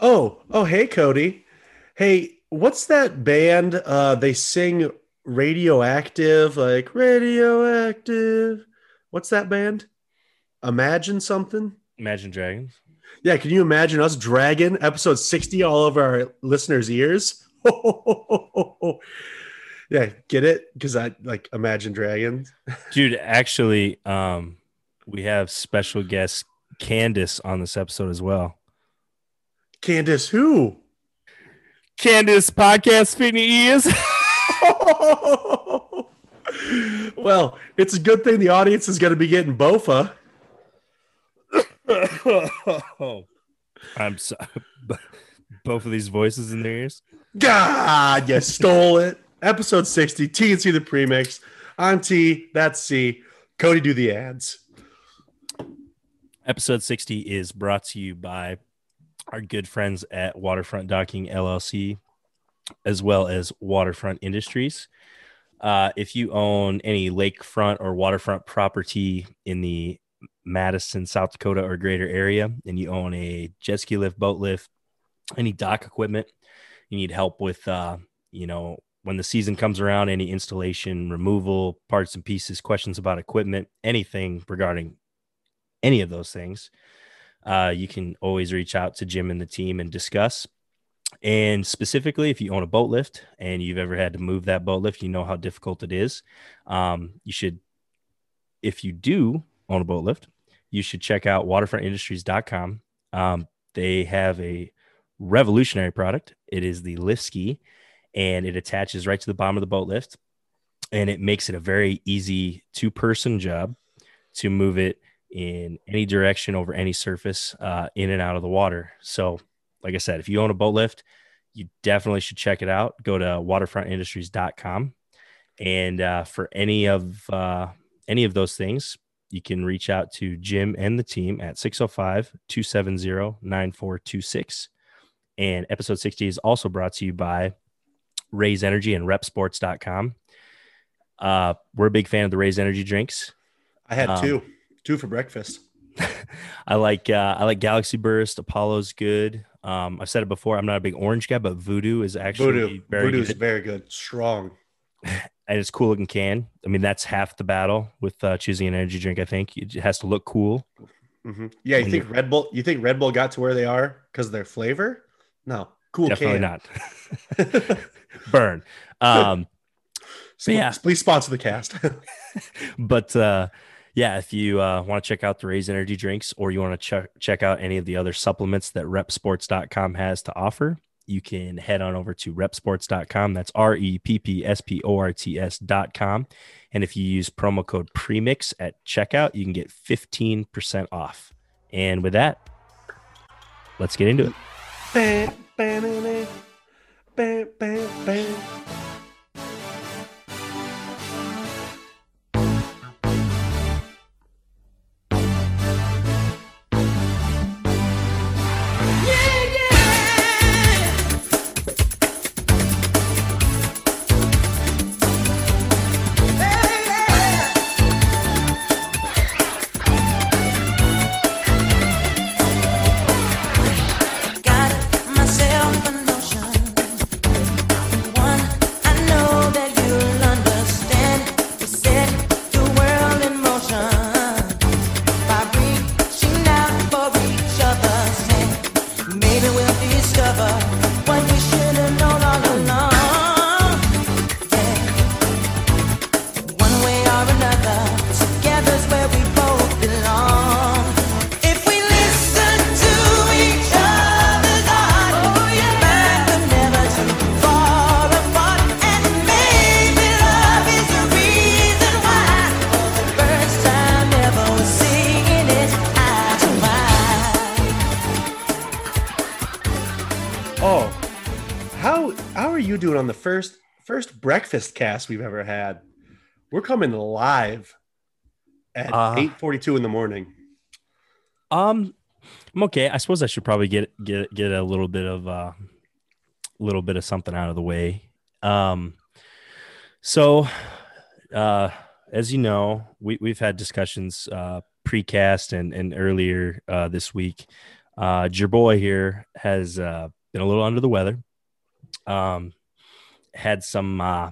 Oh, oh, hey, Cody. Hey, what's that band? Uh, they sing radioactive, like radioactive. What's that band? Imagine something. Imagine Dragons. Yeah, can you imagine us dragging episode 60 all over our listeners' ears? yeah, get it? Because I like Imagine Dragons. Dude, actually, um, we have special guest Candace on this episode as well. Candace, who? Candace podcast fitting ears. well, it's a good thing the audience is going to be getting Bofa. I'm sorry. Both of these voices in their ears. God, you stole it. Episode 60, T and C the premix. I'm T, that's C. Cody, do the ads. Episode 60 is brought to you by our good friends at Waterfront Docking LLC, as well as Waterfront Industries. Uh, if you own any lakefront or waterfront property in the Madison, South Dakota, or greater area, and you own a jet ski lift, boat lift, any dock equipment, you need help with, uh, you know, when the season comes around, any installation, removal, parts and pieces, questions about equipment, anything regarding any of those things, uh, you can always reach out to Jim and the team and discuss. And specifically, if you own a boat lift and you've ever had to move that boat lift, you know how difficult it is. Um, you should, if you do own a boat lift, you should check out waterfrontindustries.com. Um, they have a revolutionary product. It is the lift ski and it attaches right to the bottom of the boat lift and it makes it a very easy two person job to move it in any direction over any surface uh, in and out of the water. So, like I said, if you own a boat lift, you definitely should check it out. Go to waterfrontindustries.com. And uh, for any of uh, any of those things, you can reach out to Jim and the team at 605 270 9426. And episode 60 is also brought to you by Raze Energy and reppsports.com. Uh, we're a big fan of the Raze Energy drinks. I had um, two, two for breakfast. I like uh, I like Galaxy Burst. Apollo's good. Um, I've said it before. I'm not a big orange guy, but Voodoo is actually Voodoo. very Voodoo's good. very good, strong, and it's cool looking can. I mean, that's half the battle with uh, choosing an energy drink. I think it has to look cool. Mm-hmm. Yeah, you think Red Bull? You think Red Bull got to where they are because of their flavor? No, cool. Definitely can. not. Burn. Um, Sp- yeah. please sponsor the cast. but uh, yeah, if you uh, want to check out the Raze Energy drinks or you want to check check out any of the other supplements that reppsports.com has to offer, you can head on over to reppsports.com. That's R E P P S P O R T S.com. And if you use promo code premix at checkout, you can get 15% off. And with that, let's get into it. Bam, bam, bam, bam, bam, cast we've ever had? We're coming live at Uh, eight forty two in the morning. Um, I'm okay. I suppose I should probably get get get a little bit of uh, little bit of something out of the way. Um, so, uh, as you know, we we've had discussions uh, precast and and earlier uh, this week Uh, your boy here has uh, been a little under the weather. Um, had some, uh,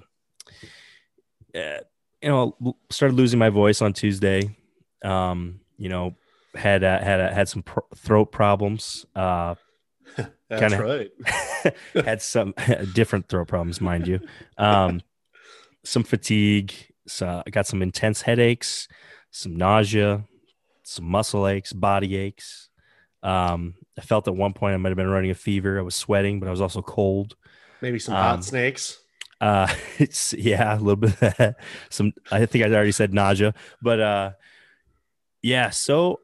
uh, you know, started losing my voice on Tuesday. Um, you know, had uh, had uh, had some pro- throat problems. Uh, That's Kinda- right. had some different throat problems, mind you. Um, some fatigue. So I got some intense headaches, some nausea, some muscle aches, body aches. Um, I felt at one point I might have been running a fever. I was sweating, but I was also cold. Maybe some Um, hot snakes. Uh, it's yeah, a little bit. Some I think I already said nausea, but uh, yeah. So,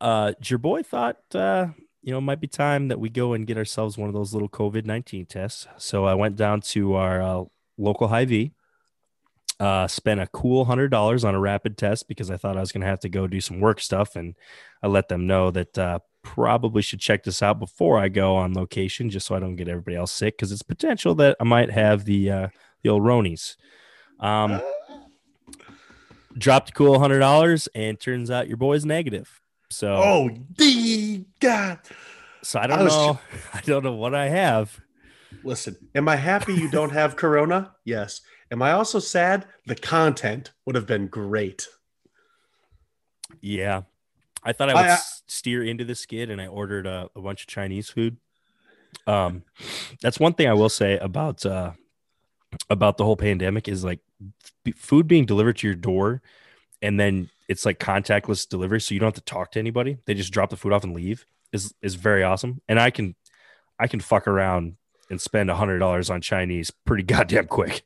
uh, your boy thought uh, you know, it might be time that we go and get ourselves one of those little COVID nineteen tests. So I went down to our uh, local Hy-Vee, uh, spent a cool hundred dollars on a rapid test because I thought I was going to have to go do some work stuff, and I let them know that uh, probably should check this out before I go on location, just so I don't get everybody else sick because it's potential that I might have the uh, the old Ronies. Um, dropped a cool hundred dollars, and turns out your boy's negative. So, oh, d God. so I don't I know. I don't know what I have. Listen, am I happy you don't have Corona? Yes. Am I also sad? The content would have been great. Yeah, I thought I would I- steer into the skid, and I ordered a, a bunch of Chinese food. Um, that's one thing I will say about uh about the whole pandemic is like food being delivered to your door, and then it's like contactless delivery, so you don't have to talk to anybody. They just drop the food off and leave. is is very awesome, and I can I can fuck around and spend a hundred dollars on Chinese pretty goddamn quick.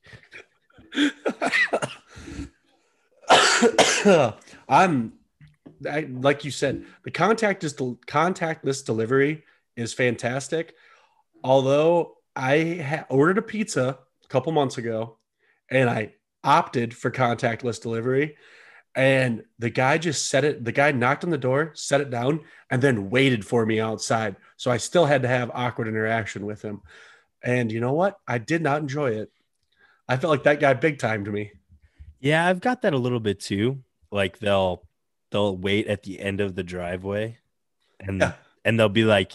I'm I, like you said, the contact is the contactless delivery is fantastic. Although I ha- ordered a pizza a couple months ago and I opted for contactless delivery, and the guy just set it, the guy knocked on the door, set it down, and then waited for me outside. So I still had to have awkward interaction with him. And you know what? I did not enjoy it. I felt like that guy big time to me. Yeah, I've got that a little bit too. Like they'll they'll wait at the end of the driveway and Yeah. and they'll be like,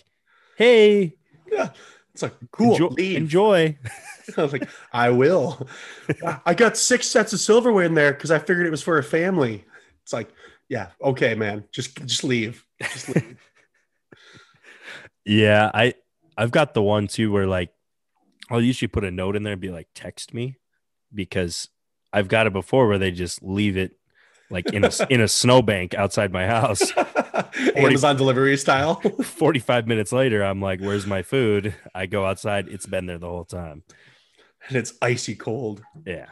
"Hey, Yeah. It's like, cool. enjoy, leave. enjoy." I was like, I will. I got six sets of silverware in there because I figured it was for a family. It's like, yeah, okay, man. Just just leave. Just leave. Yeah, I I've got the one too where like I'll usually put a note in there and be like, "Text me," because I've got it before where they just leave it like in a in a snowbank outside my house. Amazon delivery style. Forty five minutes later, I'm like, "Where's my food?" I go outside. It's been there the whole time. and it's icy cold. Yeah.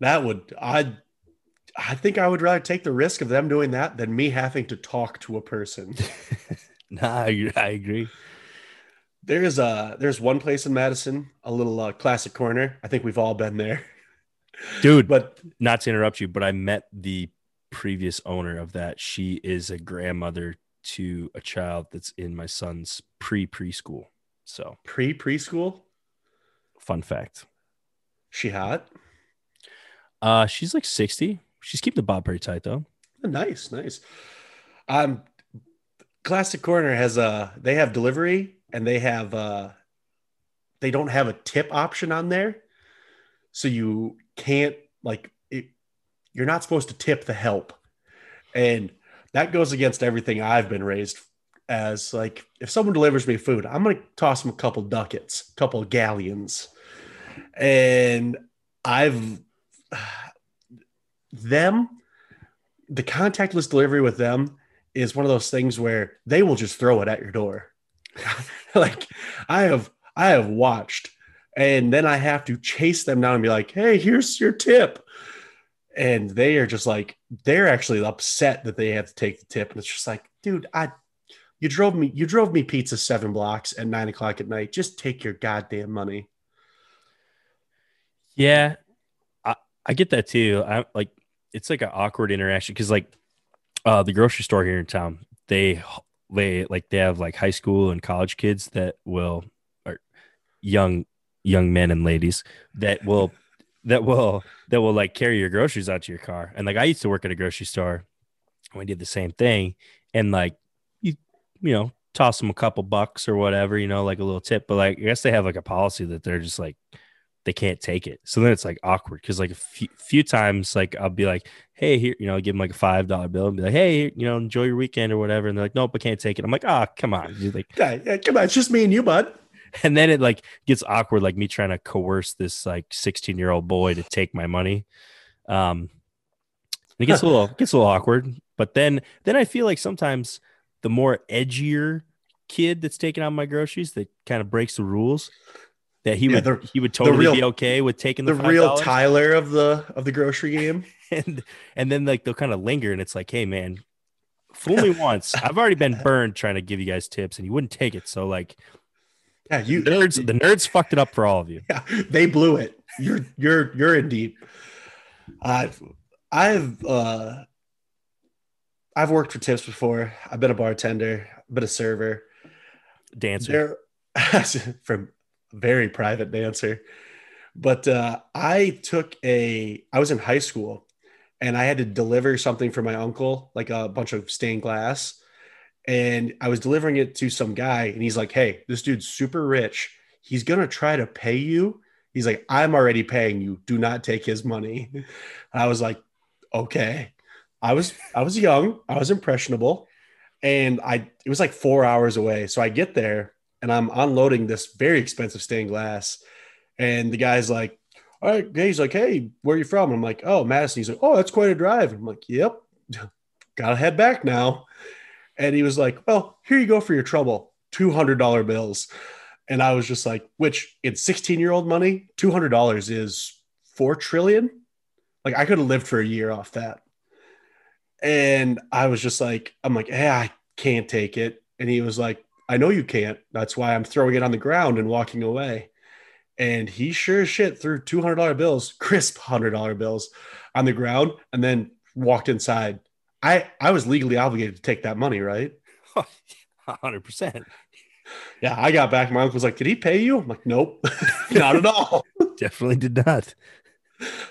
That would I I think I would rather take the risk of them doing that than me having to talk to a person. Nah, I, I agree. There's a there's one place in Madison, a little uh, classic corner. I think we've all been there. Dude, But not to interrupt you, but I met the previous owner of that. She is a grandmother to a child that's in my son's pre preschool. So, pre preschool, fun fact. she hot. Uh, she's like 60. She's keeping the bob pretty tight though. Nice, nice. Um, Classic Corner has a they have delivery and they have uh they don't have a tip option on there, so you can't like it. You're not supposed to tip the help, and that goes against everything I've been raised as. Like, if someone delivers me food, I'm gonna toss them a couple ducats, a couple galleons, and I've them the contactless delivery with them is one of those things where they will just throw it at your door. like I have I have watched and then I have to chase them down and be like, "Hey, here's your tip." And they are just like they're actually upset that they have to take the tip and it's just like, "Dude, I you drove me you drove me pizza 7 blocks at 9 o'clock at night. Just take your goddamn money." Yeah, I, I get that too. I like it's like an awkward interaction because like uh the grocery store here in town, they they like they have like high school and college kids that will or young young men and ladies that will that will that will like carry your groceries out to your car. And like I used to work at a grocery store and we did the same thing. And like you you know, toss them a couple bucks or whatever, you know, like a little tip. But like, I guess they have like a policy that they're just like they can't take it. So then it's like awkward because like a few, few times, like I'll be like, "Hey, here," you know, give them like a five dollar bill and be like, "Hey, you know, enjoy your weekend or whatever," and they're like, "Nope, I can't take it." I'm like, "Ah, come on," You're like, Yeah, yeah, come on, it's just me and you, bud. and then it like gets awkward, like me trying to coerce this like 16 year old boy to take my money. Um, it gets a little gets a little awkward, but then then I feel like sometimes the more edgier kid that's taking out my groceries that kind of breaks the rules that he Yeah, would the- he would totally real- be okay with taking the, The real Tyler of the of the grocery game. and and then like they'll kind of linger and it's like hey man fool me once i've already been burned trying to give you guys tips and you wouldn't take it so like Yeah, you nerds the nerds fucked it up for all of you Yeah, they blew it. You're you're you're in deep. I've I've uh I've worked for tips before. I've been a bartender, I've been a server. dancer from very private dancer. But uh I took a I was in high school and I had to deliver something for my uncle, like a bunch of stained glass. And I was delivering it to some guy, and he's like, Hey, this dude's super rich. He's gonna try to pay you. He's like, I'm already paying you. Do not take his money. And I was like, okay. I was I was young, I was impressionable, and I it was like four hours away. So I get there and I'm unloading this very expensive stained glass. And the guy's like, all right, he's like, hey, where are you from? I'm like, oh, Madison. He's like, oh, that's quite a drive. I'm like, yep, gotta head back now. And he was like, well, here you go for your trouble, $200 bills. And I was just like, which in 16 year old money, $200 is 4 trillion. Like I could have lived for a year off that. And I was just like, I'm like, hey, I can't take it. And he was like, I know you can't. That's why I'm throwing it on the ground and walking away. And he sure as shit threw $200 bills, crisp $100 bills on the ground and then walked inside. I, I was legally obligated to take that money, right? 100% Yeah, I got back. My uncle was like, Did he pay you? I'm like, Nope, not at all. definitely did not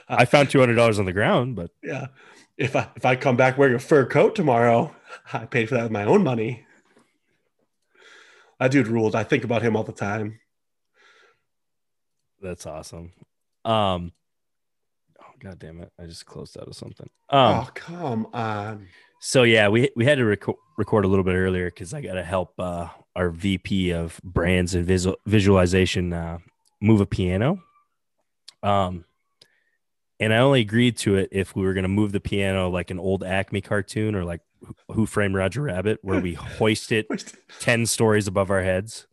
i found $200 on the ground but Yeah. If I if I come back wearing a fur coat tomorrow, I paid for that with my own money. That dude ruled. I think about him all the time. that's awesome um god damn it i just closed out of something um oh, come on. So yeah, we we had to reco- record a little bit earlier because I got to help uh, our VP of brands and visual visualization uh, move a piano. Um, and I only agreed to it if we were going to move the piano like an old Acme cartoon or like Who- Who Framed Roger Rabbit, where we hoist it ten stories above our heads.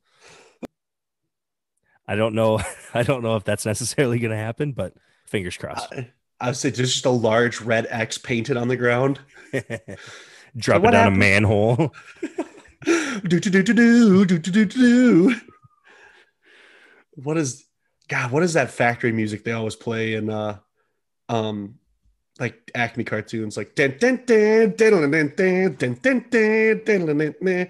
I don't know. I don't know if that's necessarily going to happen, but fingers crossed. I, I say there's just a large red X painted on the ground. Drop what it down happened- a manhole. do do do do do do do do do. What is God? What is that factory music they always play in uh um like Acme cartoons like dun, dun, dun, dun, dun, dun, dun, dun, dun, dun, dun, dun, dun, dun.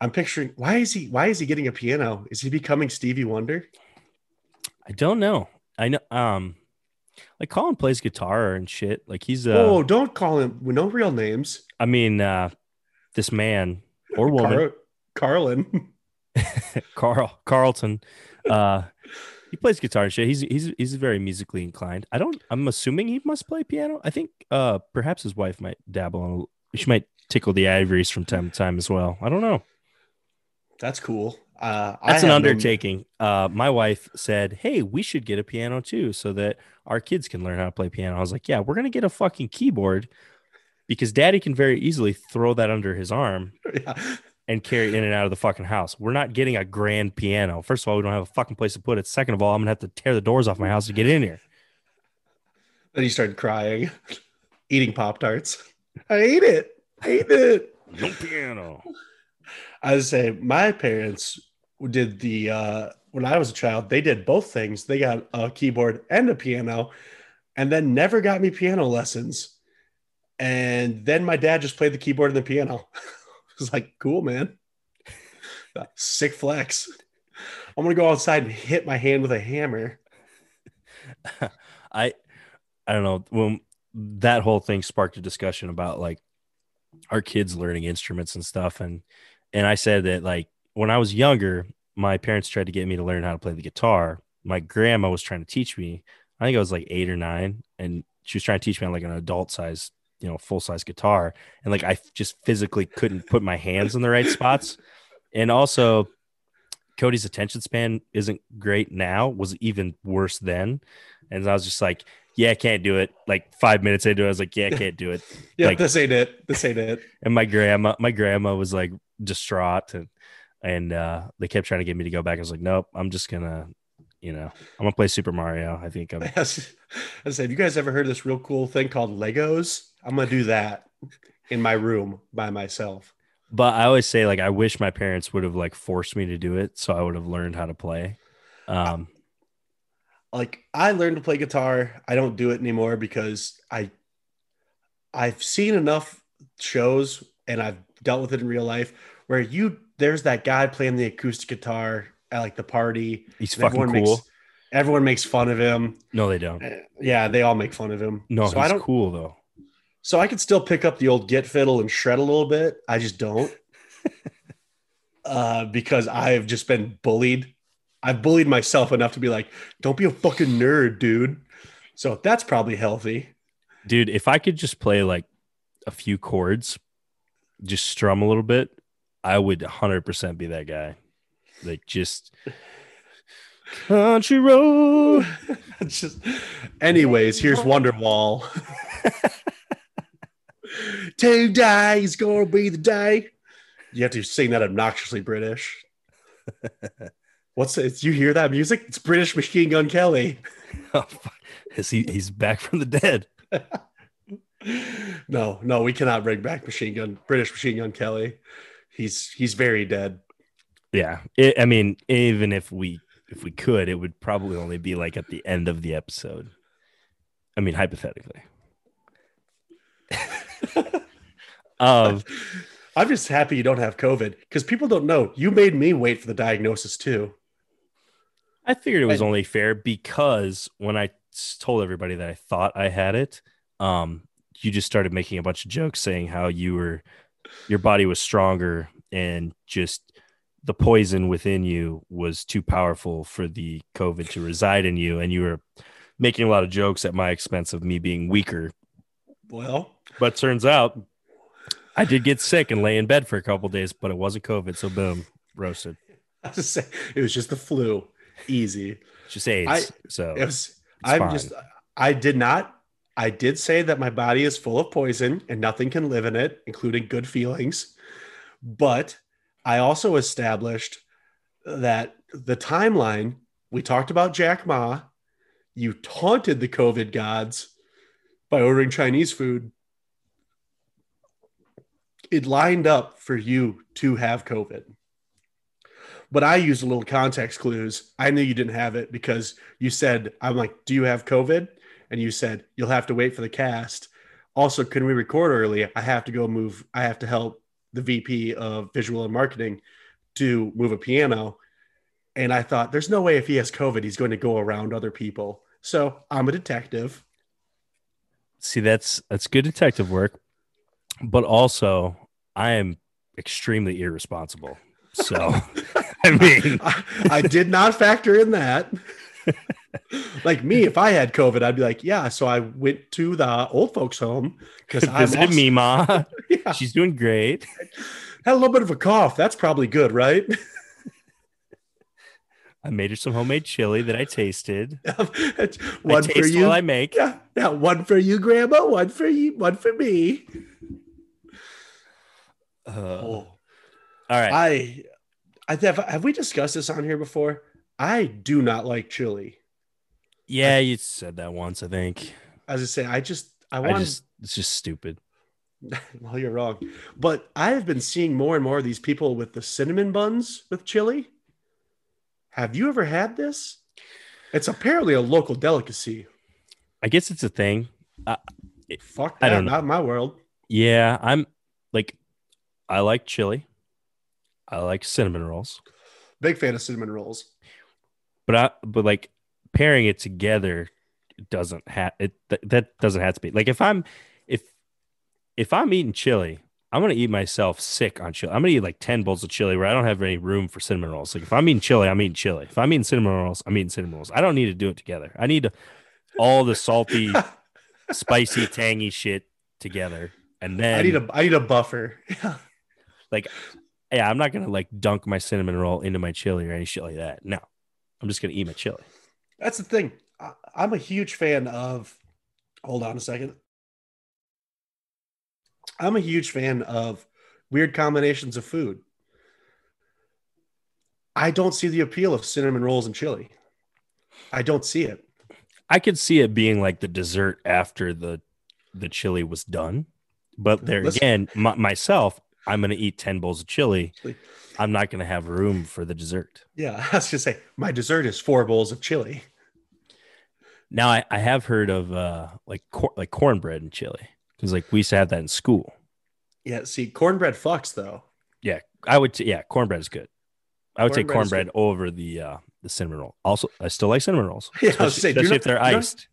I'm picturing why is he why is he getting a piano? Is he becoming Stevie Wonder? I don't know. I know. Um, like Colin plays guitar and shit. Like he's. Uh, oh, don't call him with no real names. I mean, uh, this man or woman, Car- Carlin. Carl Carlton. Uh, he plays guitar and shit. He's he's he's very musically inclined. I don't. I'm assuming he must play piano. I think uh perhaps his wife might dabble on. She might tickle the ivories from time to time as well. I don't know. That's cool. Uh, I That's an have no- undertaking. Uh, my wife said, "Hey, we should get a piano too, so that our kids can learn how to play piano." I was like, "Yeah, we're gonna get a fucking keyboard because Daddy can very easily throw that under his arm Yeah. and carry it in and out of the fucking house. We're not getting a grand piano. First of all, we don't have a fucking place to put it. Second of all, I'm gonna have to tear the doors off my house to get in here. Then he started crying, eating Pop Tarts. I ate it. I ate it. No piano. I would say my parents did the uh when I was a child, they did both things. They got a keyboard and a piano, and then never got me piano lessons. And then my dad just played the keyboard and the piano. it was like, cool, man. Sick flex. I'm gonna go outside and hit my hand with a hammer. I I don't know when that whole thing sparked a discussion about like our kids learning instruments and stuff and and I said that like when I was younger, my parents tried to get me to learn how to play the guitar. My grandma was trying to teach me. I think I was like eight or nine, and she was trying to teach me on like an adult size, you know, full size guitar. And like I just physically couldn't put my hands in the right spots. And also, Cody's attention span isn't great now, was even worse then. And I was just like, yeah, I can't do it. Like five minutes into it, I was like, yeah, I can't do it. Yeah, Like- this ain't it. This ain't it. And my grandma, my grandma was like distraught and and uh they kept trying to get me to go back. I was like, nope, I'm just gonna, you know, I'm gonna play Super Mario. I think I'm I said, have you guys ever heard of this real cool thing called Legos? I'm gonna do that in my room by myself. but I always say like I wish my parents would have like forced me to do it so I would have learned how to play. Um Like I learned to play guitar. I don't do it anymore because I I've seen enough shows and I've dealt with it in real life where you there's that guy playing the acoustic guitar at like the party. he's fucking everyone cool. Makes, everyone makes fun of him. no, they don't. Uh, Yeah, they all make fun of him. No, so he's I don't. cool though. So I could still pick up the old git fiddle and shred a little bit. I just don't. uh, because I've just been bullied. I've bullied myself enough to be like, don't be a fucking nerd, dude. So that's probably healthy. Dude, if I could just play like a few chords, just strum a little bit, I would 100% be that guy. Like just country road. Just anyways, here's Wonderwall. Today's gonna be the day. You have to sing that obnoxiously British. What's it? You hear that music? It's British Machine Gun Kelly. Oh. Is he, he's back from the dead. No, no, we cannot bring back Machine Gun British Machine Gun Kelly. He's he's very dead. Yeah. It, I mean, even if we if we could, it would probably only be like at the end of the episode. I mean, hypothetically. of I'm just happy you don't have COVID because people don't know. You made me wait for the diagnosis too. I figured it was And- only fair because when I told everybody that I thought I had it, um, you just started making a bunch of jokes saying how you were your body was stronger and just the poison within you was too powerful for the COVID to reside in you, and you were making a lot of jokes at my expense of me being weaker. Well, But turns out I did get sick and lay in bed for a couple days, but it wasn't COVID. So boom, roasted. I was just saying, it was just the flu. Easy. Just AIDS. I- so It was. I'm fine. just. I did not. I did say that my body is full of poison and nothing can live in it, including good feelings. But I also established that the timeline we talked about Jack Ma. You taunted the COVID gods by ordering Chinese food. It lined up for you to have COVID. But I used a little context clues. I knew you didn't have it because you said, I'm like, do you have COVID? And you said, you'll have to wait for the cast. Also, can we record early? I have to go move, I have to help the VP of visual and marketing to move a piano. And I thought, there's no way if he has COVID, he's going to go around other people. So I'm a detective. see that's that's good detective work but also i am extremely irresponsible so i mean I, I did not factor in that. like me, if I had COVID, I'd be like, yeah. So I went to the old folks' home because I visit me ma Yeah, she's doing great had a little bit of a cough. That's probably good, right? i made her some homemade chili that i tasted one I for you. i make yeah, yeah, one for you, Grandma. One for you. One for me. Uh, Oh, all right I, I have, have we discussed this on here before? I do not like chili. Yeah you said that once i think As I say, I just I i, want. just it's just stupid well, you're wrong. But I have been seeing more and more of these people with the cinnamon buns with chili. Have you ever had this? It's apparently a local delicacy. i guess it's a thing Fuck I don't know. not my world. yeah i'm like i like chili i like cinnamon rolls Big fan of cinnamon rolls. but I but like pairing it together doesn't have it th- that doesn't have to be like if I'm if if I'm eating chili I'm gonna eat myself sick on chili. I'm gonna eat like 10 bowls of chili where I don't have any room for cinnamon rolls. Like if I'm eating chili, I'm eating chili. If I'm eating cinnamon rolls, I'm eating cinnamon rolls. I don't need to do it together. I need to all the salty, spicy, tangy shit together. And then I need a I need a buffer. Like yeah, I'm not gonna like dunk my cinnamon roll into my chili or any shit like that. No, I'm just gonna eat my chili. That's the thing. I, I'm a huge fan of. Hold on a second. I'm a huge fan of weird combinations of food. I don't see the appeal of cinnamon rolls and chili. I don't see it. I could see it being like the dessert after the the chili was done, but there Listen- again, my, myself, I'm gonna eat 10 bowls of chili. I'm not gonna have room for the dessert. Yeah, I was just say my dessert is four bowls of chili. Now I, I have heard of uh like cor- like cornbread and chili because like we used to have that in school. Yeah, see, cornbread fucks though. Yeah, I would. T- yeah, cornbread is good. I would take Cornbread is cornbread over the uh the cinnamon roll. Also, I still like cinnamon rolls, Yeah, I was especially, saying, especially not- if they're do not- iced.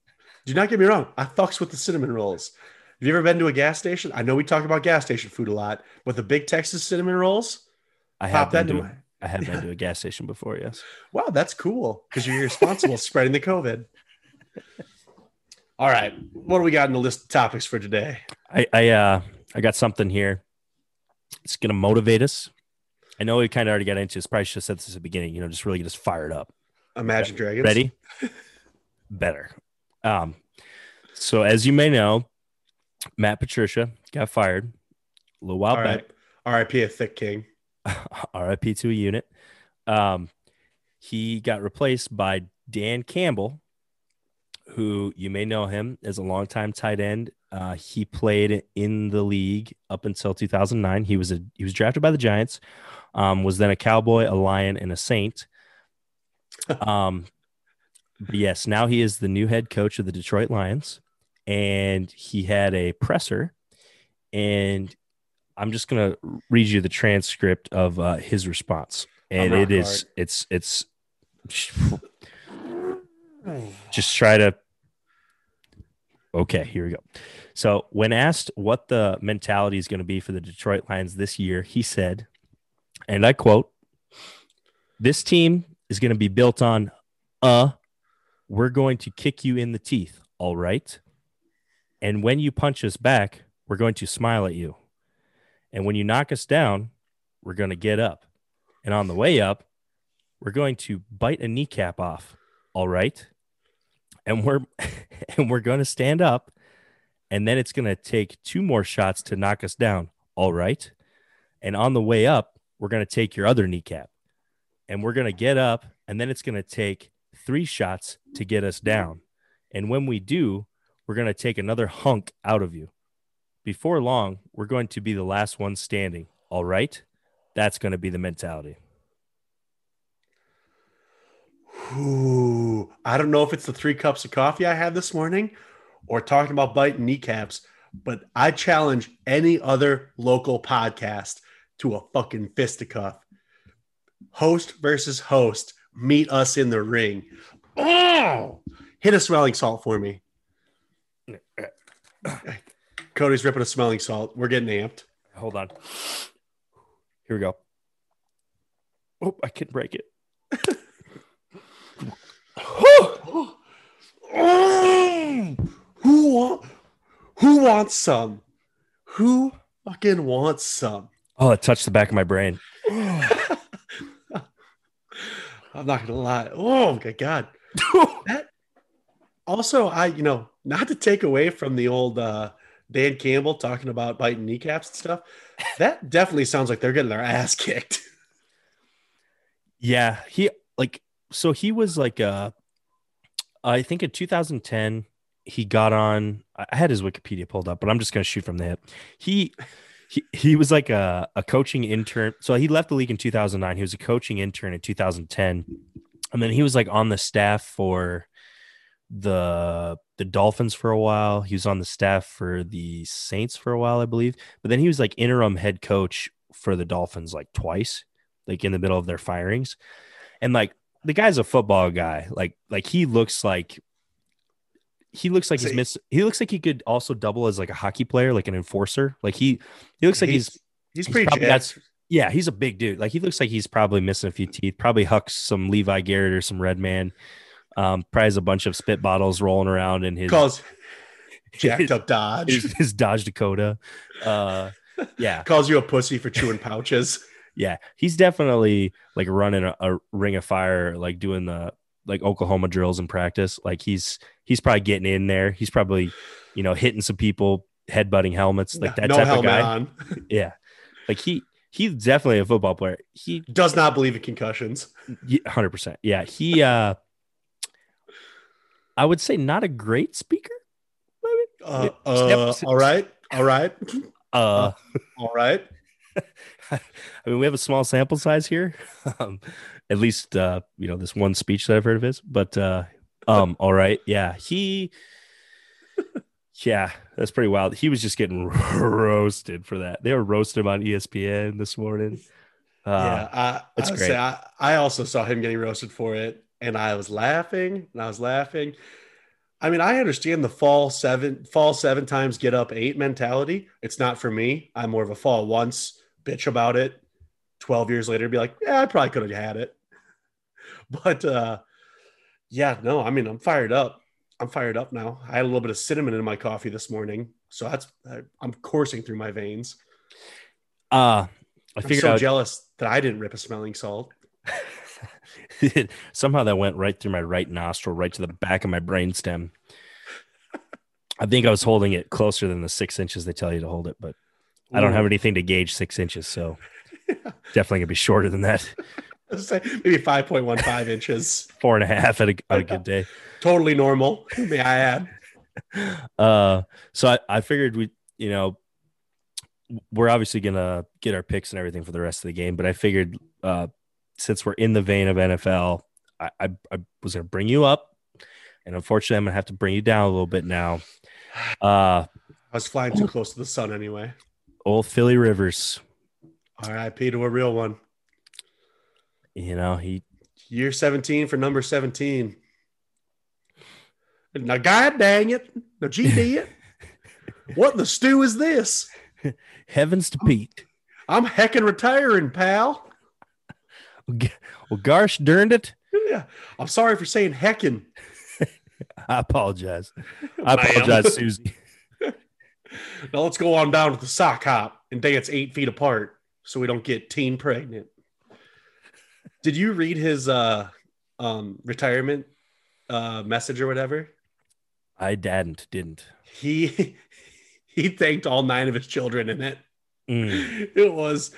Do not get me wrong. I fucks with the cinnamon rolls. Have you ever been to a gas station? I know we talk about gas station food a lot, but the big Texas cinnamon rolls, I have that been to, my. I have Yeah. been to a gas station before. Yes. Wow, that's cool because you're responsible for spreading the COVID. All right, what do we got in the list of topics for today? I I uh I got something here. It's gonna motivate us. I know we kind of already got into this. Probably should have said this at the beginning. You know, just really get us fired up. Imagine Dragons. Ready? Better. Um, so as you may know, Matt Patricia got fired a little while All back. right. RIP a thick king. RIP to a unit. Um, he got replaced by Dan Campbell, who you may know him as a longtime tight end. Uh, he played in the league up until 2009. He was a he was drafted by the Giants. Um, was then a Cowboy, a Lion, and a Saint. Um, but yes, now he is the new head coach of the Detroit Lions, and he had a presser, and I'm just gonna read you the transcript of uh, his response, and it rock is it's it's just try to. Okay, here we go. So, when asked what the mentality is going to be for the Detroit Lions this year, he said, and I quote, This team is going to be built on, uh, we're going to kick you in the teeth, all right? And when you punch us back, we're going to smile at you. And when you knock us down, we're going to get up. And on the way up, we're going to bite a kneecap off, all right? And we're and we're going to stand up and then it's going to take two more shots to knock us down, all right? And on the way up, we're going to take your other kneecap. And we're going to get up and then it's going to take three shots to get us down. And when we do, we're going to take another hunk out of you. Before long, we're going to be the last one standing. All right. That's going to be the mentality. Ooh, I don't know if it's the three cups of coffee I had this morning or talking about biting kneecaps, but I challenge any other local podcast to a fucking fisticuff. Host versus host, meet us in the ring. Oh, hit a smelling salt for me. Cody's ripping a smelling salt. We're getting amped. Hold on. Here we go. Oh, I can break it. Oh, who want who wants some? Who fucking wants some? Oh, it touched the back of my brain. I'm not gonna lie. Oh my god. that also I you know not to take away from the old uh Dan Campbell talking about biting kneecaps and stuff. That definitely sounds like they're getting their ass kicked. Yeah, he like so he was like uh I think in 2010 he got on I had his Wikipedia pulled up, but I'm just gonna shoot from the hip. He he, he was like a, a coaching intern. So he left the league in 2009. He was a coaching intern in 2010. And then he was like on the staff for the the Dolphins for a while. He was on the staff for the Saints for a while, I believe. But then he was like interim head coach for the Dolphins like twice, like in the middle of their firings. And like the guy's a football guy. Like like he looks like he looks like he's See- miss. He looks like he could also double as like a hockey player, like an enforcer. Like he he looks like he's he's he's pretty that's- yeah, he's a big dude. Like he looks like he's probably missing a few teeth. Probably hucks some Levi Garrett or some Red Man. Um, probably has a bunch of spit bottles rolling around in his calls jacked up Dodge. his, his Dodge Dakota. Uh, yeah, calls you a pussy for chewing pouches. Yeah, he's definitely like running a, a ring of fire, like doing the like Oklahoma drills in practice. Like he's he's probably getting in there. He's probably you know hitting some people, headbutting helmets, like that no type of guy. on. Yeah, like he he's definitely a football player. He Does not believe in concussions. hundred percent. Yeah, he. uh I would say not a great speaker. Uh, uh, all right, all right, Uh, all right. I mean, we have a small sample size here. Um, at least, uh, you know, this one speech that I've heard of his. But, uh, um, all right, yeah, he, yeah, that's pretty wild. He was just getting roasted for that. They were roasting him on ESPN this morning. Uh, yeah, I, it's I great. Say I, I also saw him getting roasted for it, and I was laughing, and I was laughing. I mean, I understand the fall seven, fall seven times, get up eight mentality. It's not for me. I'm more of a fall once, bitch about it. Twelve years later, be like, yeah, I probably could have had it. But uh, yeah, no, I mean, I'm fired up. I'm fired up now. I had a little bit of cinnamon in my coffee this morning, so that's I, I'm coursing through my veins. uh, I figured I'm so out jealous that I didn't rip a smelling salt. somehow that went right through my right nostril, right to the back of my brainstem. I think I was holding it closer than the six inches they tell you to hold it, but I don't have anything to gauge six inches, so definitely gonna be shorter than that. Let's say maybe 5.15 inches. Four and a half at a, on a good day. Totally normal, may I add. Uh, so I, I figured we, you know, we're obviously gonna get our picks and everything for the rest of the game, but I figured uh, since we're in the vein of NFL, I, I, I was gonna bring you up, and unfortunately, I'm gonna have to bring you down a little bit now. Uh, I was flying too close to the sun anyway. Old Philly Rivers, RIP to a real one. you know, he Year 17 for number 17. Now, God dang it. Now, GD it. What in the stew is this? heavens to Pete. I'm heckin' retiring, pal. Well, gosh darned it. Yeah. I'm sorry for saying heckin'. I apologize. I apologize, Susie. Now let's go on down to the sock hop and dance eight feet apart so we don't get teen pregnant. Did you read his uh um retirement uh message or whatever? I didn't, didn't. He he thanked all nine of his children in it. Mm. It was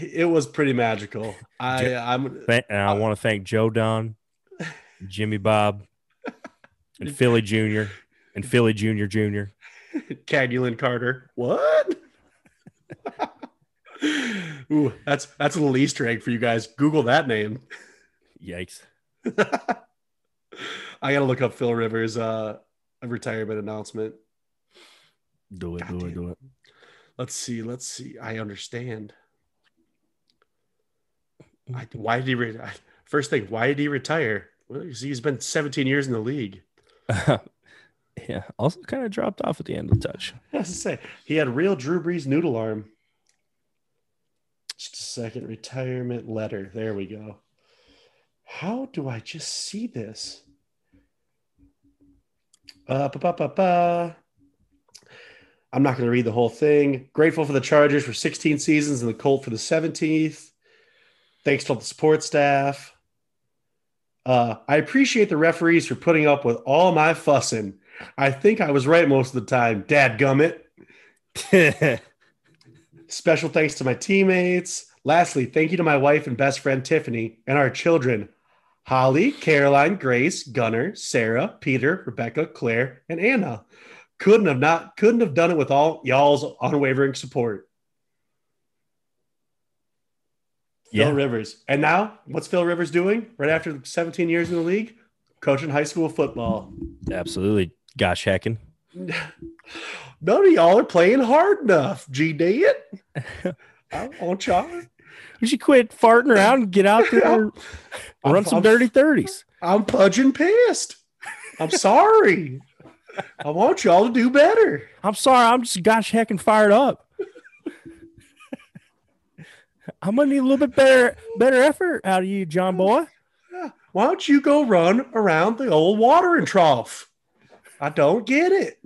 it was pretty magical. I'm and I want to thank Joe Don, Jimmy Bob, and Philly Jr. and Philly Jr. Jr. Cagulin Carter. What? Ooh, that's that's a little Easter egg for you guys. Google that name. Yikes. I gotta look up Phil Rivers' uh retirement announcement. Do it, God do it, do it. Let's see. Let's see. I understand. I, why did he? Re- first thing, why did he retire? Well, he's been 17 years in the league. Yeah. Also, kind of dropped off at the end of the touch. I was to say he had real Drew Brees noodle arm. Just a second. Retirement letter. There we go. How do I just see this? Uh, ba, ba, ba, ba. I'm not going to read the whole thing. Grateful for the Chargers for 16 seasons and the Colt for the 17th. Thanks to all the support staff. Uh, I appreciate the referees for putting up with all my fussing. I think I was right most of the time. Dad gummit. Special thanks to my teammates. Lastly, thank you to my wife and best friend Tiffany and our children Holly, Caroline, Grace, Gunnar, Sarah, Peter, Rebecca, Claire, and Anna. Couldn't have not couldn't have done it with all y'all's unwavering support. Yeah. Phil Rivers. And now, what's Phil Rivers doing right after 17 years in the league? Coaching high school football. Absolutely. Gosh hecking. None of y'all are playing hard enough. G D it. I want y'all. You should quit farting around and get out there and run I'm- some I'm- dirty 30s. I'm pudging pissed. I'm sorry. I want y'all to do better. I'm sorry, I'm just gosh heckin' fired up. I'm gonna need a little bit better better effort out of you, John boy. Why don't you go run around the old watering trough? I don't get it.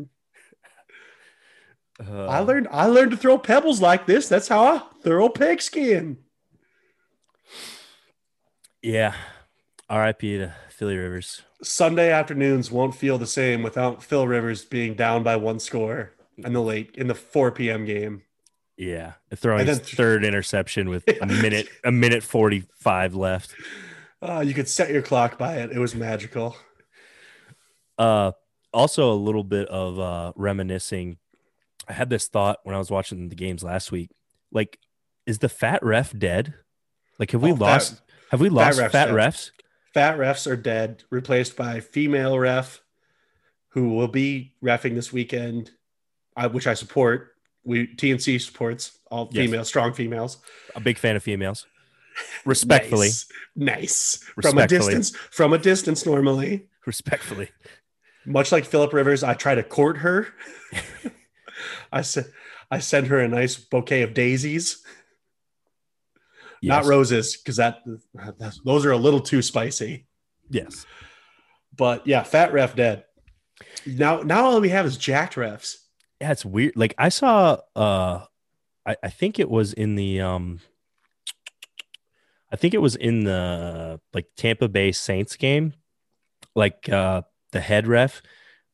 I learned I learned to throw pebbles like this. That's how I throw pigskin. yeah. R.I.P. to Philly Rivers. Sunday afternoons won't feel the same without Phil Rivers being down by one score in the late in the 4 p.m. game. Yeah, throwing And his third interception with a minute a minute forty five left. Uh, you could set your clock by it. It was magical. Uh, also a little bit of uh reminiscing. I had this thought when I was watching the games last week. Like, is the fat ref dead? Like, have we Oh, fat- lost? have we lost ref's fat refs? Fat refs are dead, replaced by female ref, who will be refing this weekend, uh, which I support. We TNC supports all Yes. female, strong females. A big fan of females. Respectfully, nice, nice. from a distance. From a distance, normally, respectfully. Much like Philip Rivers, I try to court her. I said, I send her a nice bouquet of daisies, not roses, because that those are a little too spicy. Yes. But yeah, fat ref dead. Now, now all we have is jacked refs. Yeah, it's weird. Like I saw uh I, I think it was in the um I think it was in the like Tampa Bay Saints game. Like uh the head ref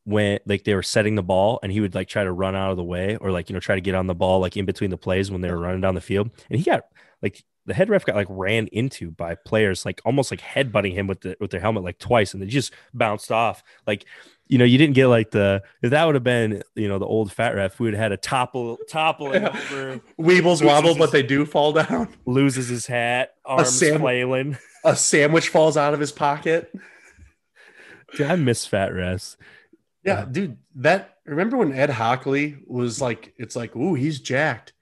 when like they were setting the ball and he would like try to run out of the way or like you know try to get on the ball like in between the plays when they were running down the field and he got like the head ref got like ran into by players like almost like headbutting him with the with their helmet like twice and they just bounced off like you know you didn't get like the if that would have been you know the old fat ref we would have had a topple toppling Yeah. over Weebles wobble, but they do fall down. loses his hat arms Sam- flailing A sandwich falls out of his pocket. Dude, I miss fat refs Yeah, Yeah. dude. That remember when Ed Hochuli was like, it's like, ooh, he's jacked.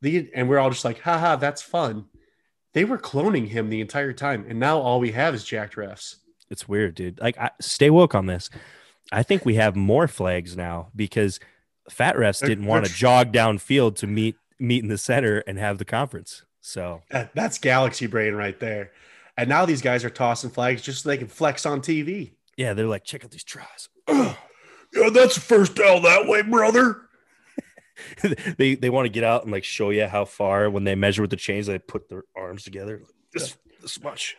The and we're all just like, haha, that's fun. They were cloning him the entire time, and now all we have is jacked refs. it's weird, dude. Like, I, stay woke on this. I think we have more flags now because fat refs didn't want to jog downfield to meet meet in the center and have the conference. So That- that's galaxy brain right there. And now these guys are tossing flags just so they can flex on TV. Yeah, they're like, check out these tries. Yeah, that's first down that way, brother. they they want to get out and like show you how far when they measure with the chains. They put their arms together. This this much.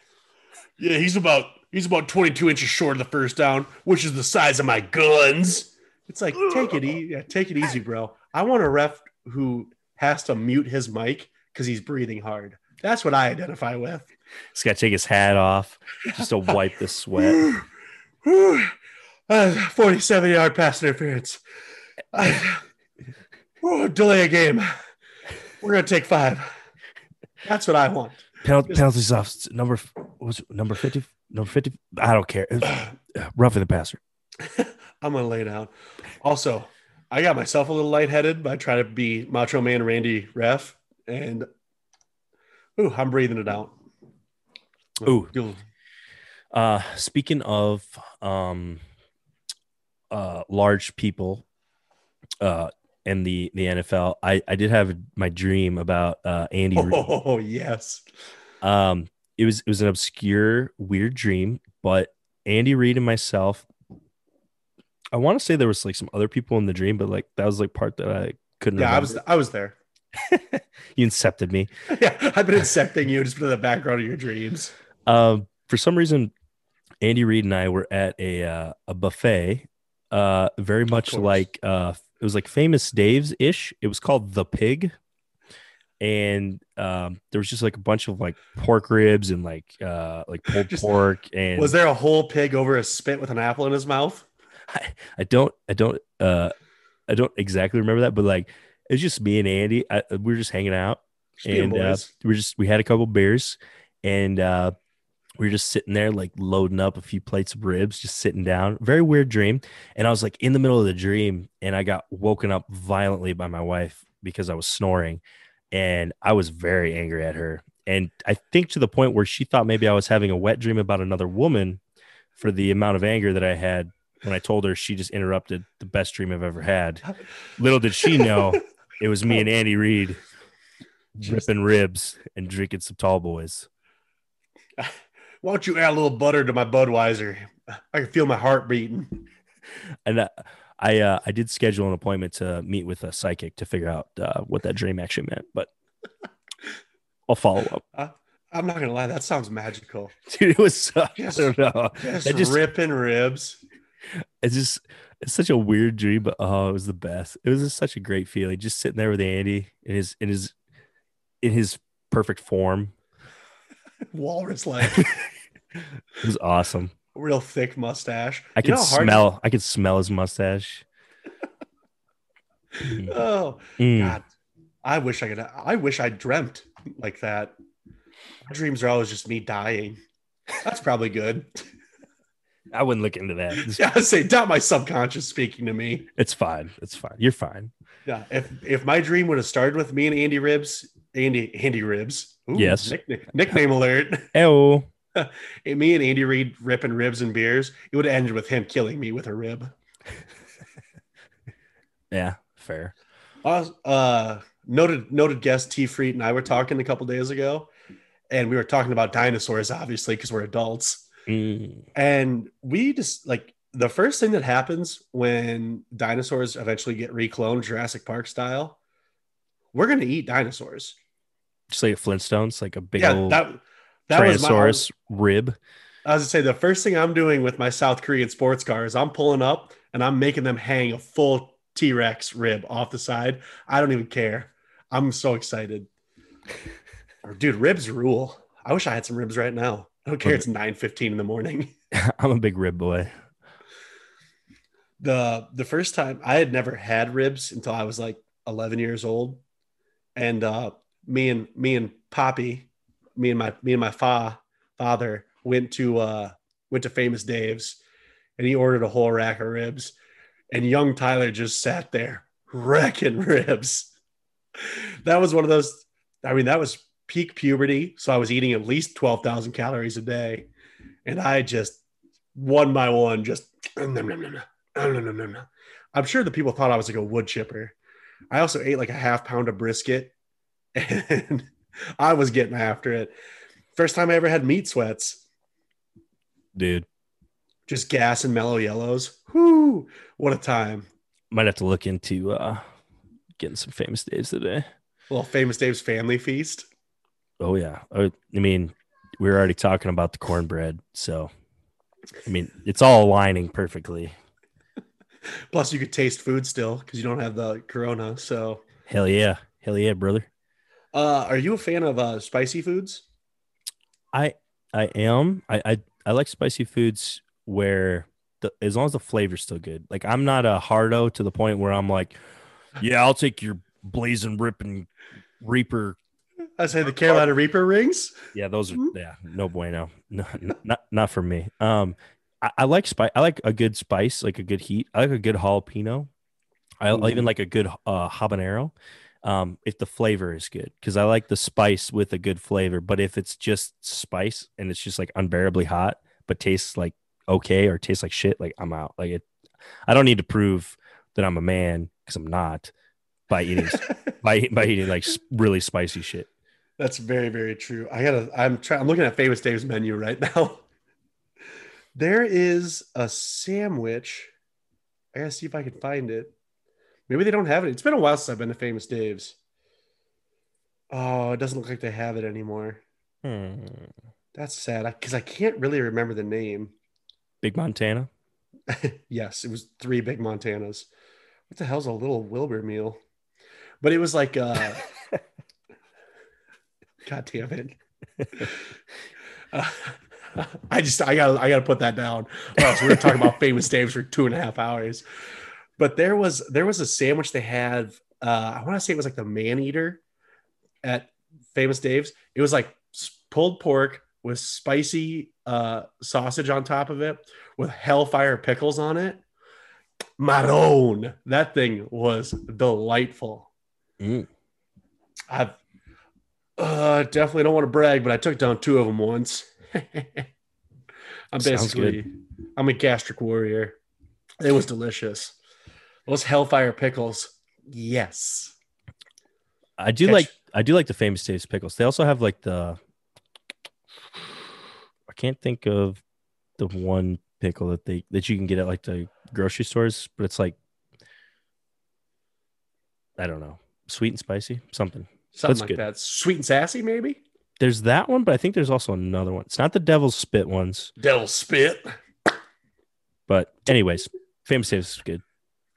Yeah, he's about he's about 22 inches short of the first down, which is the size of my guns. It's like take it easy, yeah, take it easy, bro. I want a ref who has to mute his mic because he's breathing hard. That's what I identify with. He's got to take his hat off just to wipe the sweat. Uh, 47 yard pass interference. I- oh, delay a game. We're gonna take five. That's what I want. Penalty, penalties off. Number was number fifty. Number fifty. I don't care. Uh, roughing the passer. I'm gonna lay down. Also, I got myself a little lightheaded by trying to be Macho Man Randy Ref, and ooh, I'm breathing it out. Ooh. Uh, speaking of um, uh, large people, uh, and the the NFL, I I did have my dream about uh Andy. Oh yes, Um, it was it was an obscure, weird dream, but Andy Reid and myself. I want to say there was like some other people in the dream, but like that was like part that I couldn't. yeah, I was I was there. you incepted me. Yeah, I've been insecting you just in the background of your dreams. Um, for some reason, Andy Reid and I were at a uh, a buffet, uh, very much like uh, it was like Famous Dave's ish. It was called the Pig, and um, there was just like a bunch of like pork ribs and like uh, like pulled Just- pork. And Was there a whole pig over a spit with an apple in his mouth? I, I don't I don't uh I don't exactly remember that, but like it's just me and Andy. I, we were just hanging out. Just and uh, we were just we had a couple beers and uh we were just sitting there like loading up a few plates of ribs just sitting down very weird dream and i was like in the middle of the dream and i got woken up violently by my wife because i was snoring and i was very angry at her and i think to the point where she thought maybe i was having a wet dream about another woman for the amount of anger that i had when I told her she just interrupted the best dream I've ever had. Little did she know it was me and Andy Reid ripping ribs and drinking some tall boys. Why don't you add a little butter to my Budweiser? I can feel my heart beating. And uh, I uh, I did schedule an appointment to meet with a psychic to figure out uh, what that dream actually meant, but I'll follow up. I'm not gonna lie, that sounds magical. Dude, it was so, I don't know. Just, just ripping ribs. it's just it's such a weird dream, but oh, it was the best. It was just such a great feeling, just sitting there with Andy in his in his in his perfect form. Walrus like It was awesome. real thick mustache. I You could know hard- smell. I could smell his mustache. Mm. Oh Mm. God. I wish I could I wish I dreamt like that. My dreams are always just me dying. That's probably good. I wouldn't look into that. Yeah, I say doubt my subconscious speaking to me. it's fine. It's fine. You're fine. Yeah, if if my dream would have started with me and Andy Ribs, Andy Andy Ribs. Ooh, Yes. nickname, nickname alert. Oh, me and Andy Reid ripping ribs and beers. It would have ended with him killing me with a rib. yeah, fair. Uh, uh, noted noted guest T Freet and I were talking a couple days ago, and we were talking about dinosaurs, obviously, because we're adults. Mm. And we just like the first thing that happens when dinosaurs eventually get recloned Jurassic Park style, we're gonna eat dinosaurs. Just like Flintstones, like a big yeah, old that that was my rib. I was to say the first thing I'm doing with my South Korean sports car is I'm pulling up and I'm making them hang a full T Rex rib off the side. I don't even care. I'm so excited. Dude, ribs rule. I wish I had some ribs right now. I don't care. It's 9 15 in the morning. I'm a big rib boy. The the first time I had never had ribs until I was like 11 years old. And uh me and me and Poppy, me and my me and my fa father went to uh went to Famous Dave's, and he ordered a whole rack of ribs, and young Tyler just sat there wrecking ribs. that was one of those. I mean, that was peak puberty, so I was eating at least twelve thousand calories a day, and I just one by one just. I'm sure the people thought I was like a wood chipper. I also ate like a half pound of brisket and I was getting after it. First time I ever had meat sweats Dude, just gas and mellow yellows. Whoo, what a time. might have to look into uh getting some famous Dave's today. Little famous Dave's family feast. Oh yeah. I, I mean, we were already talking about the cornbread, so I mean, it's all aligning perfectly. Plus, you could taste food still because you don't have the corona. So, Hell yeah. Hell yeah, brother. Uh, are you a fan of uh, spicy foods? I I am. I I, I like spicy foods where the, as long as the flavor's still good. Like I'm not a hardo to the point where I'm like, yeah, I'll take your blazing ripping reaper. I say the Carolina Reaper rings. Yeah, those are yeah, no bueno. No, not not for me. Um, I, I like spice. I like a good spice, like a good heat. I like a good jalapeno. I I even Mhm. like a good uh, habanero. Um, if the flavor is good, because I like the spice with a good flavor. But if it's just spice and it's just like unbearably hot, but tastes like okay or tastes like shit, like I'm out. Like it, I don't need to prove that I'm a man because I'm not by eating by by eating like really spicy shit. That's very, very true. I gotta. I'm trying. I'm looking at Famous Dave's menu right now. There is a sandwich. I gotta see if I can find it. Maybe they don't have it. It's been a while since I've been to Famous Dave's. Oh, it doesn't look like they have it anymore. Hmm. That's sad because I can't really remember the name. Big Montana. yes, it was three big Montanas. What the hell's a little Wilbur meal? But it was like, uh, God damn it. Uh, I just, I gotta, I gotta put that down. Or else we're gonna talk about famous Dave's for two and a half hours. But there was, there was a sandwich they had. Uh, I want to say it was like the man eater at famous Dave's. It was like pulled pork with spicy uh, sausage on top of it with hellfire pickles on it. Maroon. That thing was delightful. Mm. I've uh, definitely don't want to brag, but I took down two of them once. I'm Sounds basically I'm a gastric warrior. It was delicious. Those hellfire pickles. Yes. I do Catch- like I do like the famous Dave's pickles. They also have like the I can't think of the one pickle that they that you can get at like the grocery stores, but it's like I don't know, sweet and spicy, something. Something That's like good. that. Sweet and sassy, maybe? There's that one, but I think there's also another one. It's not the devil's spit ones, Devil's spit. but anyways, famous Dave's is good.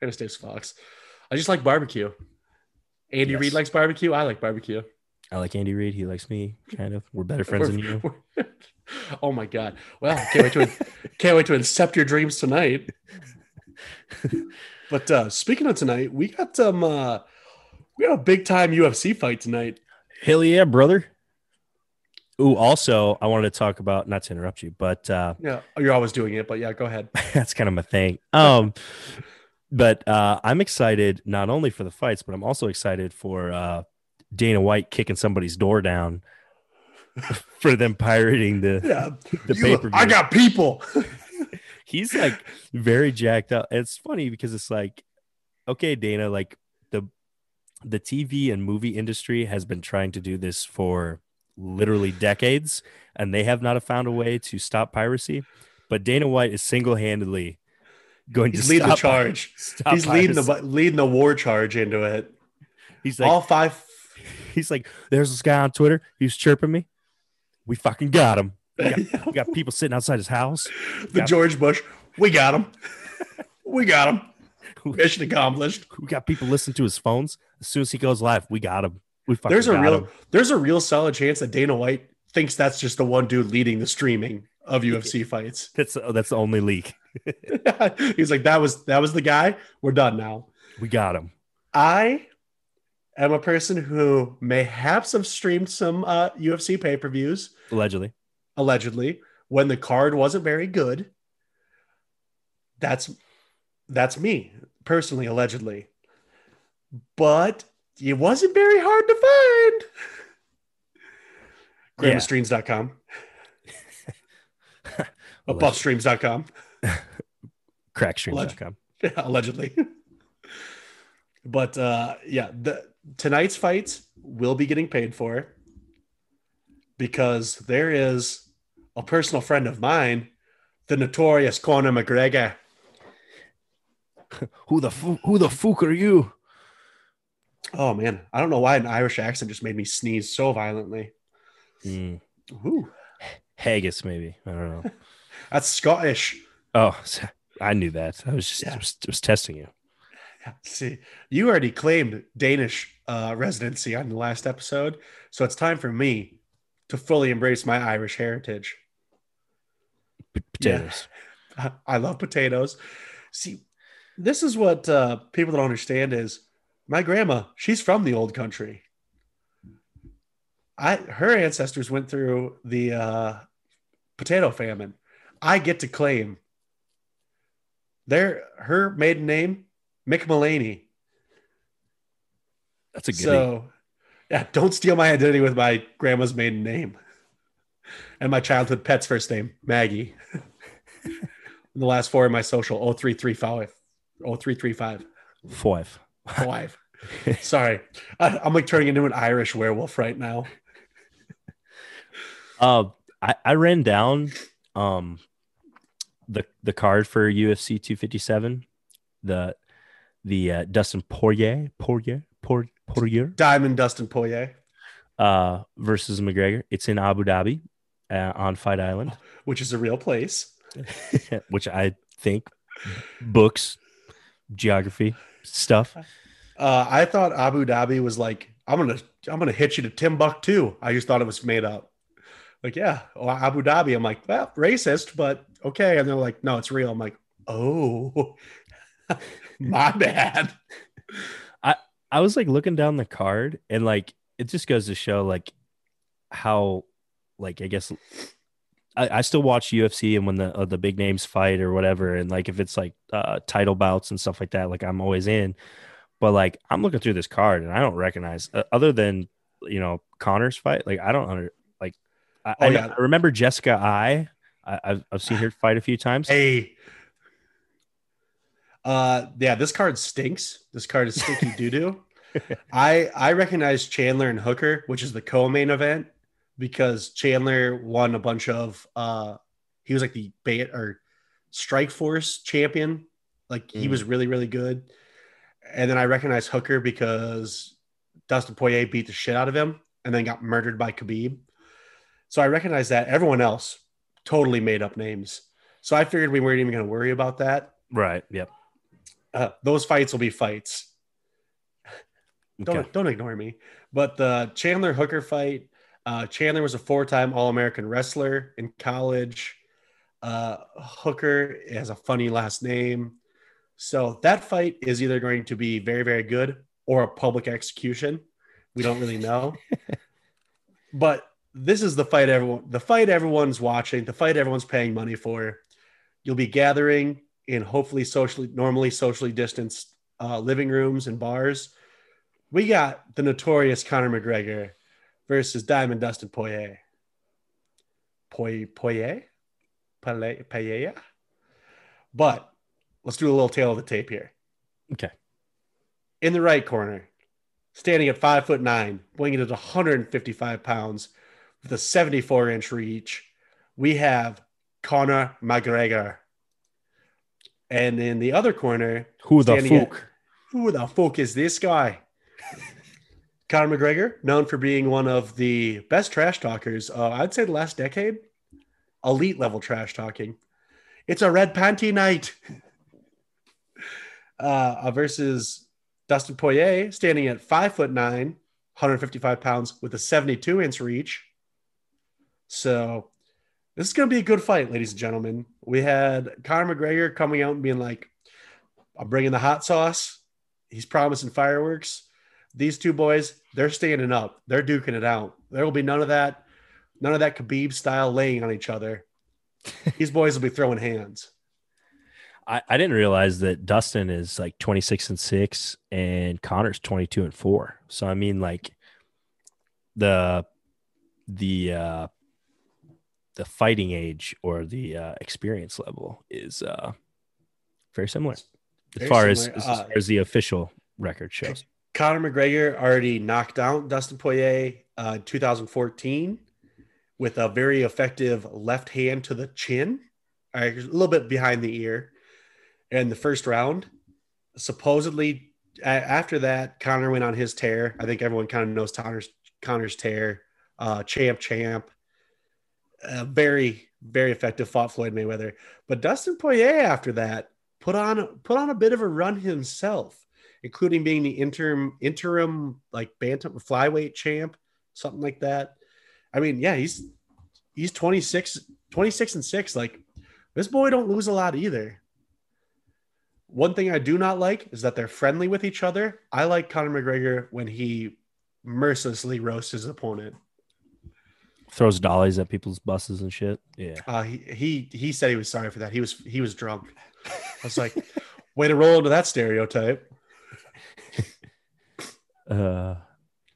Famous Dave's Fox. I just like barbecue. Andy Yes. Reid likes barbecue. I like barbecue. I like Andy Reid. He likes me, kind of. We're better friends than you. Oh my god! Well, can't wait to can't wait to incept your dreams tonight. but uh speaking of tonight, we got some. uh We got a big time UFC fight tonight. Hell yeah, brother. Ooh, also, I wanted to talk about not to interrupt you, but uh Yeah, you're always doing it, but yeah, go ahead. that's kind of my thing. Um, but uh, I'm excited not only for the fights, but I'm also excited for uh, Dana White kicking somebody's door down for them pirating the Yeah, the You- pay per I got people. He's like very jacked up. It's funny because it's like, okay, Dana, like the the TV and movie industry has been trying to do this for literally decades, and they have not found a way to stop piracy. But Dana White is single handedly going He's to leading the charge. He's leading the leading the war charge into it. He's like, All five. he's like, there's this guy on Twitter. He's chirping me. We fucking got him. We got, we got people sitting outside his house. the Yeah. George Bush. We got him. we got him. Mission accomplished. We got people listening to his phones. As soon as he goes live, we got him. We fucking There's a real him. there's a real solid chance that Dana White thinks that's just the one dude leading the streaming of UFC fights. That's that's the only leak. He's like that was that was the guy. We're done now. We got him. I am a person who may have some streamed some uh, UFC pay-per-views Allegedly. allegedly when the card wasn't very good. That's that's me personally, allegedly. But it wasn't very hard to find. Yeah. Buffstreams.com. Crackstream.com. Yeah, allegedly. but uh yeah, the tonight's fights will be getting paid for because there is a personal friend of mine, the notorious Conor McGregor. Who the who the fuck are you? Oh man, I don't know why an Irish accent just made me sneeze so violently. Mm, Ooh, haggis, maybe. I don't know. that's Scottish. Oh, I knew that. I was just Yeah. was, was testing you. See, you already claimed Danish uh, residency on the last episode, so it's time for me to fully embrace my Irish heritage. P- potatoes. I- I love potatoes. See, this is what uh, people don't understand is my grandma. She's from the old country. I her ancestors went through the uh, potato famine. I get to claim their her maiden name Mick Mullaney. That's a good. So, yeah, don't steal my identity with my grandma's maiden name and my childhood pet's first name, Maggie. the last four of my social 0335. 0335. five. Five. Sorry. I, I'm like turning into an Irish werewolf right now. Uh, I, I ran down um the the card for UFC 257, the the uh, Dustin Poirier Poirier Poirier, Poirier Diamond Dustin Poirier, uh versus McGregor. It's in Abu Dhabi uh, on Fight Island, which is a real place. which I think books, geography stuff. Uh, I thought Abu Dhabi was like, I'm gonna I'm gonna hit you to Timbuktu. I just thought it was made up. Like, yeah, Abu Dhabi. I'm like, well, racist, but okay. And they're like, no, it's real. I'm like, oh, my bad. I I was like looking down the card and like it just goes to show like how like I guess I, I still watch UFC and when the uh, the big names fight or whatever and like if it's like uh title bouts and stuff like that like I'm always in but like I'm looking through this card and I don't recognize uh, other than you know Conor's fight like I don't under like I, Oh, I. I remember Jessica I, I I've, I've seen her fight a few times Hey, Uh, yeah, this card stinks. This card is stinky doo doo. I I recognize Chandler and Hooker, which is the co-main event, because Chandler won a bunch of. uh He was like the Bellator Strike Force champion. Like he Mm. was really really good. And then I recognize Hooker because Dustin Poirier beat the shit out of him and then got murdered by Khabib. So I recognize that. Everyone else totally made up names. So I figured we weren't even going to worry about that. Right. Yep. Uh, those fights will be fights. Don't Okay. don't ignore me. But the Chandler Hooker fight, uh, Chandler was a four-time All-American wrestler in college. Uh, Hooker has a funny last name, so that fight is either going to be very very good or a public execution. We don't really know. but this is the fight everyone the fight everyone's watching, the fight everyone's paying money for. You'll be gathering in hopefully socially normally socially distanced uh, living rooms and bars. We got the notorious Conor McGregor versus Diamond Dustin Poirier. Poy Poirier, Poirier. But let's do a little tale of the tape here. Okay. In the right corner, standing at five foot nine, weighing in at 155 pounds, with a 74 inch reach, we have Conor McGregor. And in the other corner, Who the at- fuck? who the fuck is this guy? Conor McGregor, known for being one of the best trash talkers, uh, I'd say the last decade, elite level trash talking. It's a red panty night. Uh, versus Dustin Poirier, standing at five foot nine, 155 pounds, with a 72 inch reach. So this is going to be a good fight, ladies and gentlemen. We had Conor McGregor coming out and being like, I'm bringing the hot sauce. He's promising fireworks. These two boys, they're standing up. They're duking it out. There will be none of that, none of that Khabib style laying on each other. These boys will be throwing hands. I, I didn't realize that Dustin is like 26 and 6 and Conor's 22 and 4. So I mean like the the uh the fighting age or the uh experience level is uh very similar as far as, similar. as Uh, far as the official record shows. Conor McGregor already knocked out Dustin Poirier uh, in 2014 with a very effective left hand to the chin, uh, a little bit behind the ear, in the first round. Supposedly, after that, Conor went on his tear. I think everyone kind of knows Conor's Conor's tear. Uh, champ, champ. Uh, very, very effective. Fought Floyd Mayweather, but Dustin Poirier after that put on put on a bit of a run himself including being the interim interim like bantam flyweight champ, something like that. I mean, yeah, he's he's 26, 26 and 6. Like this boy don't lose a lot either. One thing I do not like is that they're friendly with each other. I like Conor McGregor when he mercilessly roasts his opponent. Throws dollies at people's buses and shit. Yeah. Uh, he, he he said he was sorry for that. He was he was drunk. I was like, way to roll into that stereotype. Uh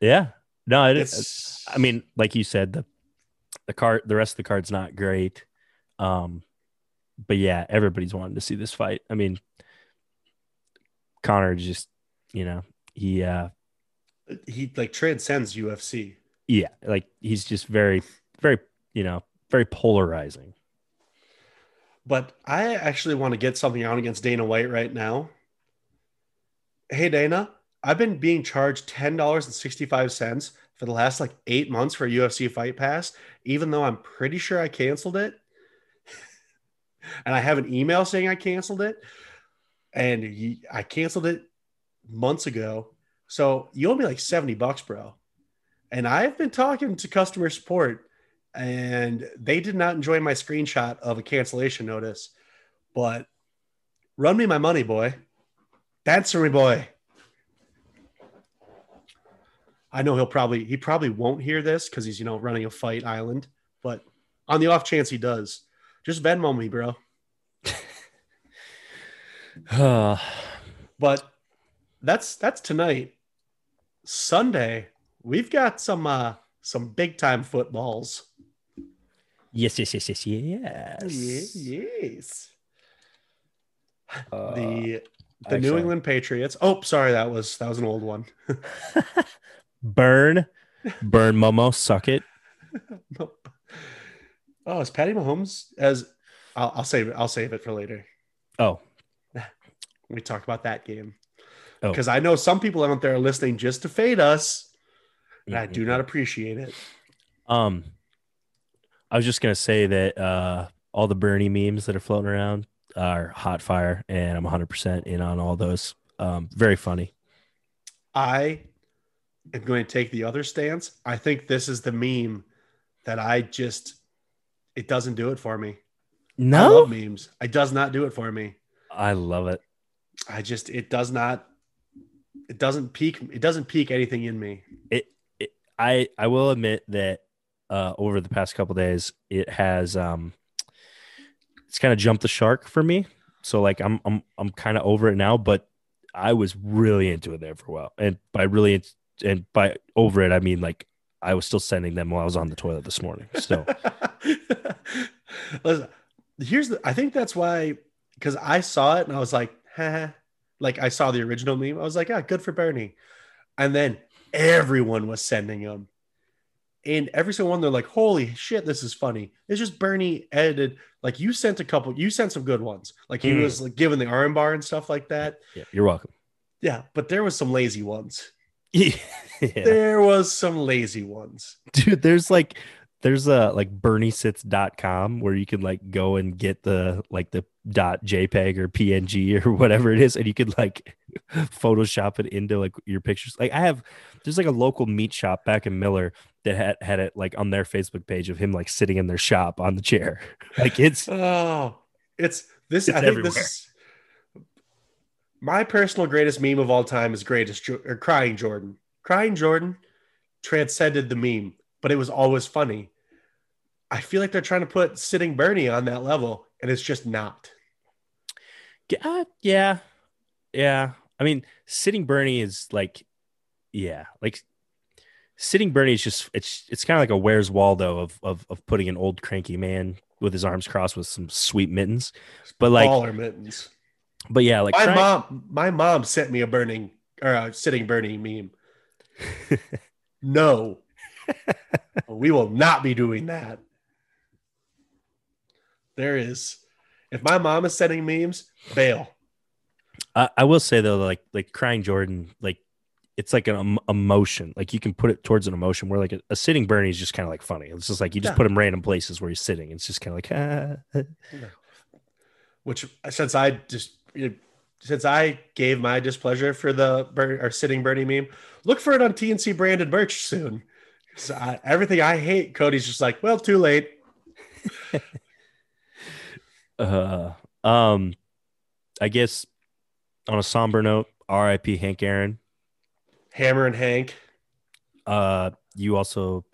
yeah. No, it is. It's I mean, like you said, the the card, the rest of the card's not great. Um, but yeah, everybody's wanting to see this fight. I mean, Conor just, you know, he, uh, he like transcends UFC. Yeah, like he's just very, very, you know, very polarizing. But I actually want to get something out against Dana White right now. Hey Dana, I've been being charged ten dollars and sixty five cents for the last like eight months for a UFC Fight Pass, even though I'm pretty sure I canceled it, and I have an email saying I canceled it, and I canceled it months ago. So you owe me like seventy bucks, bro. And I've been talking to customer support and they did not enjoy my screenshot of a cancellation notice. But run me my money, boy. Answer me, boy. I know he'll probably he probably won't hear this because he's you know running a fight island, but on the off chance he does, just Venmo me, bro. But that's that's tonight. Sunday, we've got some uh some big time footballs. yes, yes, yes, yes, yes. yes. Uh, the The New England Patriots. Oh, sorry, that was that was an old one. Burn, burn, Momo, suck it. Nope. Oh, is Patty Mahomes as? I'll, I'll save it. I'll save it for later. Oh, We talk about that game Oh. because I know some people out there are listening just to fade us, and I do not appreciate it. Um, I was just gonna say that uh, all the Bernie memes that are floating around are hot fire, and I'm 100 percent in on all those. Um, very funny. I am going to take the other stance. I think this is the meme that I just it doesn't do it for me. I No, love memes. It does not do it for me. I love it. I just it does not it doesn't peak it doesn't peak anything in me. I I will admit that uh, over the past couple days, it has um, it's kind of jumped the shark for me. So like I'm I'm I'm kind of over it now, but I was really into it there for a while, and by really and by over it, I mean like I was still sending them while I was on the toilet this morning. So Listen, here's the I think that's why because I saw it and I was like, Haha. like I saw the original meme. I was like, yeah, good for Bernie. And then everyone was sending them. And every single one, they're like, holy shit, this is funny. It's just Bernie edited. Like you sent a couple, you sent some good ones. Like he Mhm. was like giving the arm bar and stuff like that. yeah, you're welcome. Yeah, but there was some lazy ones. yeah. There was some lazy ones. dude there's like there's a like berniesits.com where you can like go and get the like the dot jpeg or png or whatever it is and you could like photoshop it into like your pictures like i have there's like a local meat shop back in miller that had had it like on their facebook page of him like sitting in their shop on the chair like it's Oh, it's this. It's I think this my personal greatest meme of all time is greatest or crying Jordan. Crying Jordan transcended the meme, but it was always funny. I feel like they're trying to put sitting Bernie on that level, and it's just not. uh, yeah yeah i mean sitting bernie is like yeah like sitting bernie is just it's it's kind of like a where's waldo of, of of putting an old cranky man with his arms crossed with some sweet mittens but like Baller mittens. but yeah like my trying- mom, my mom sent me a burning or a sitting Bernie meme. no, we will not be doing that. There is, if my mom is sending memes, bail. I, I will say though like like crying jordan like it's like an em- emotion like you can put it towards an emotion where like a, a sitting bernie is just kind of like funny it's just like you just Yeah. put him random places where he's sitting it's just kind of like ah. Which since I just since I gave my displeasure for the Ber- or sitting Bernie meme, look for it on TNC branded merch soon. 'Cause I- everything I hate, Cody's just like, well, too late. Uh, um, I guess on a somber note, R.I.P. Hank Aaron. Hammerin' Hank. Uh, you also,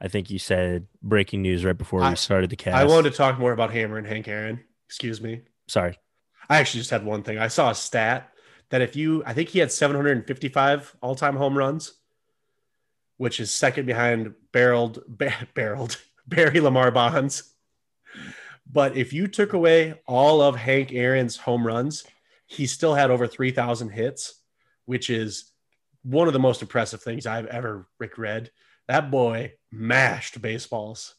I think you said breaking news right before I- we started the cast. I wanted to talk more about Hammerin' Hank Aaron. Excuse me. Sorry. I actually just had one thing. I saw a stat that if you, I think he had 755 all time home runs, which is second behind barreled, ba- barreled Barry Lamar Bonds. But if you took away all of Hank Aaron's home runs, he still had over 3,000 hits, which is one of the most impressive things I've ever Rick read. That boy mashed baseballs.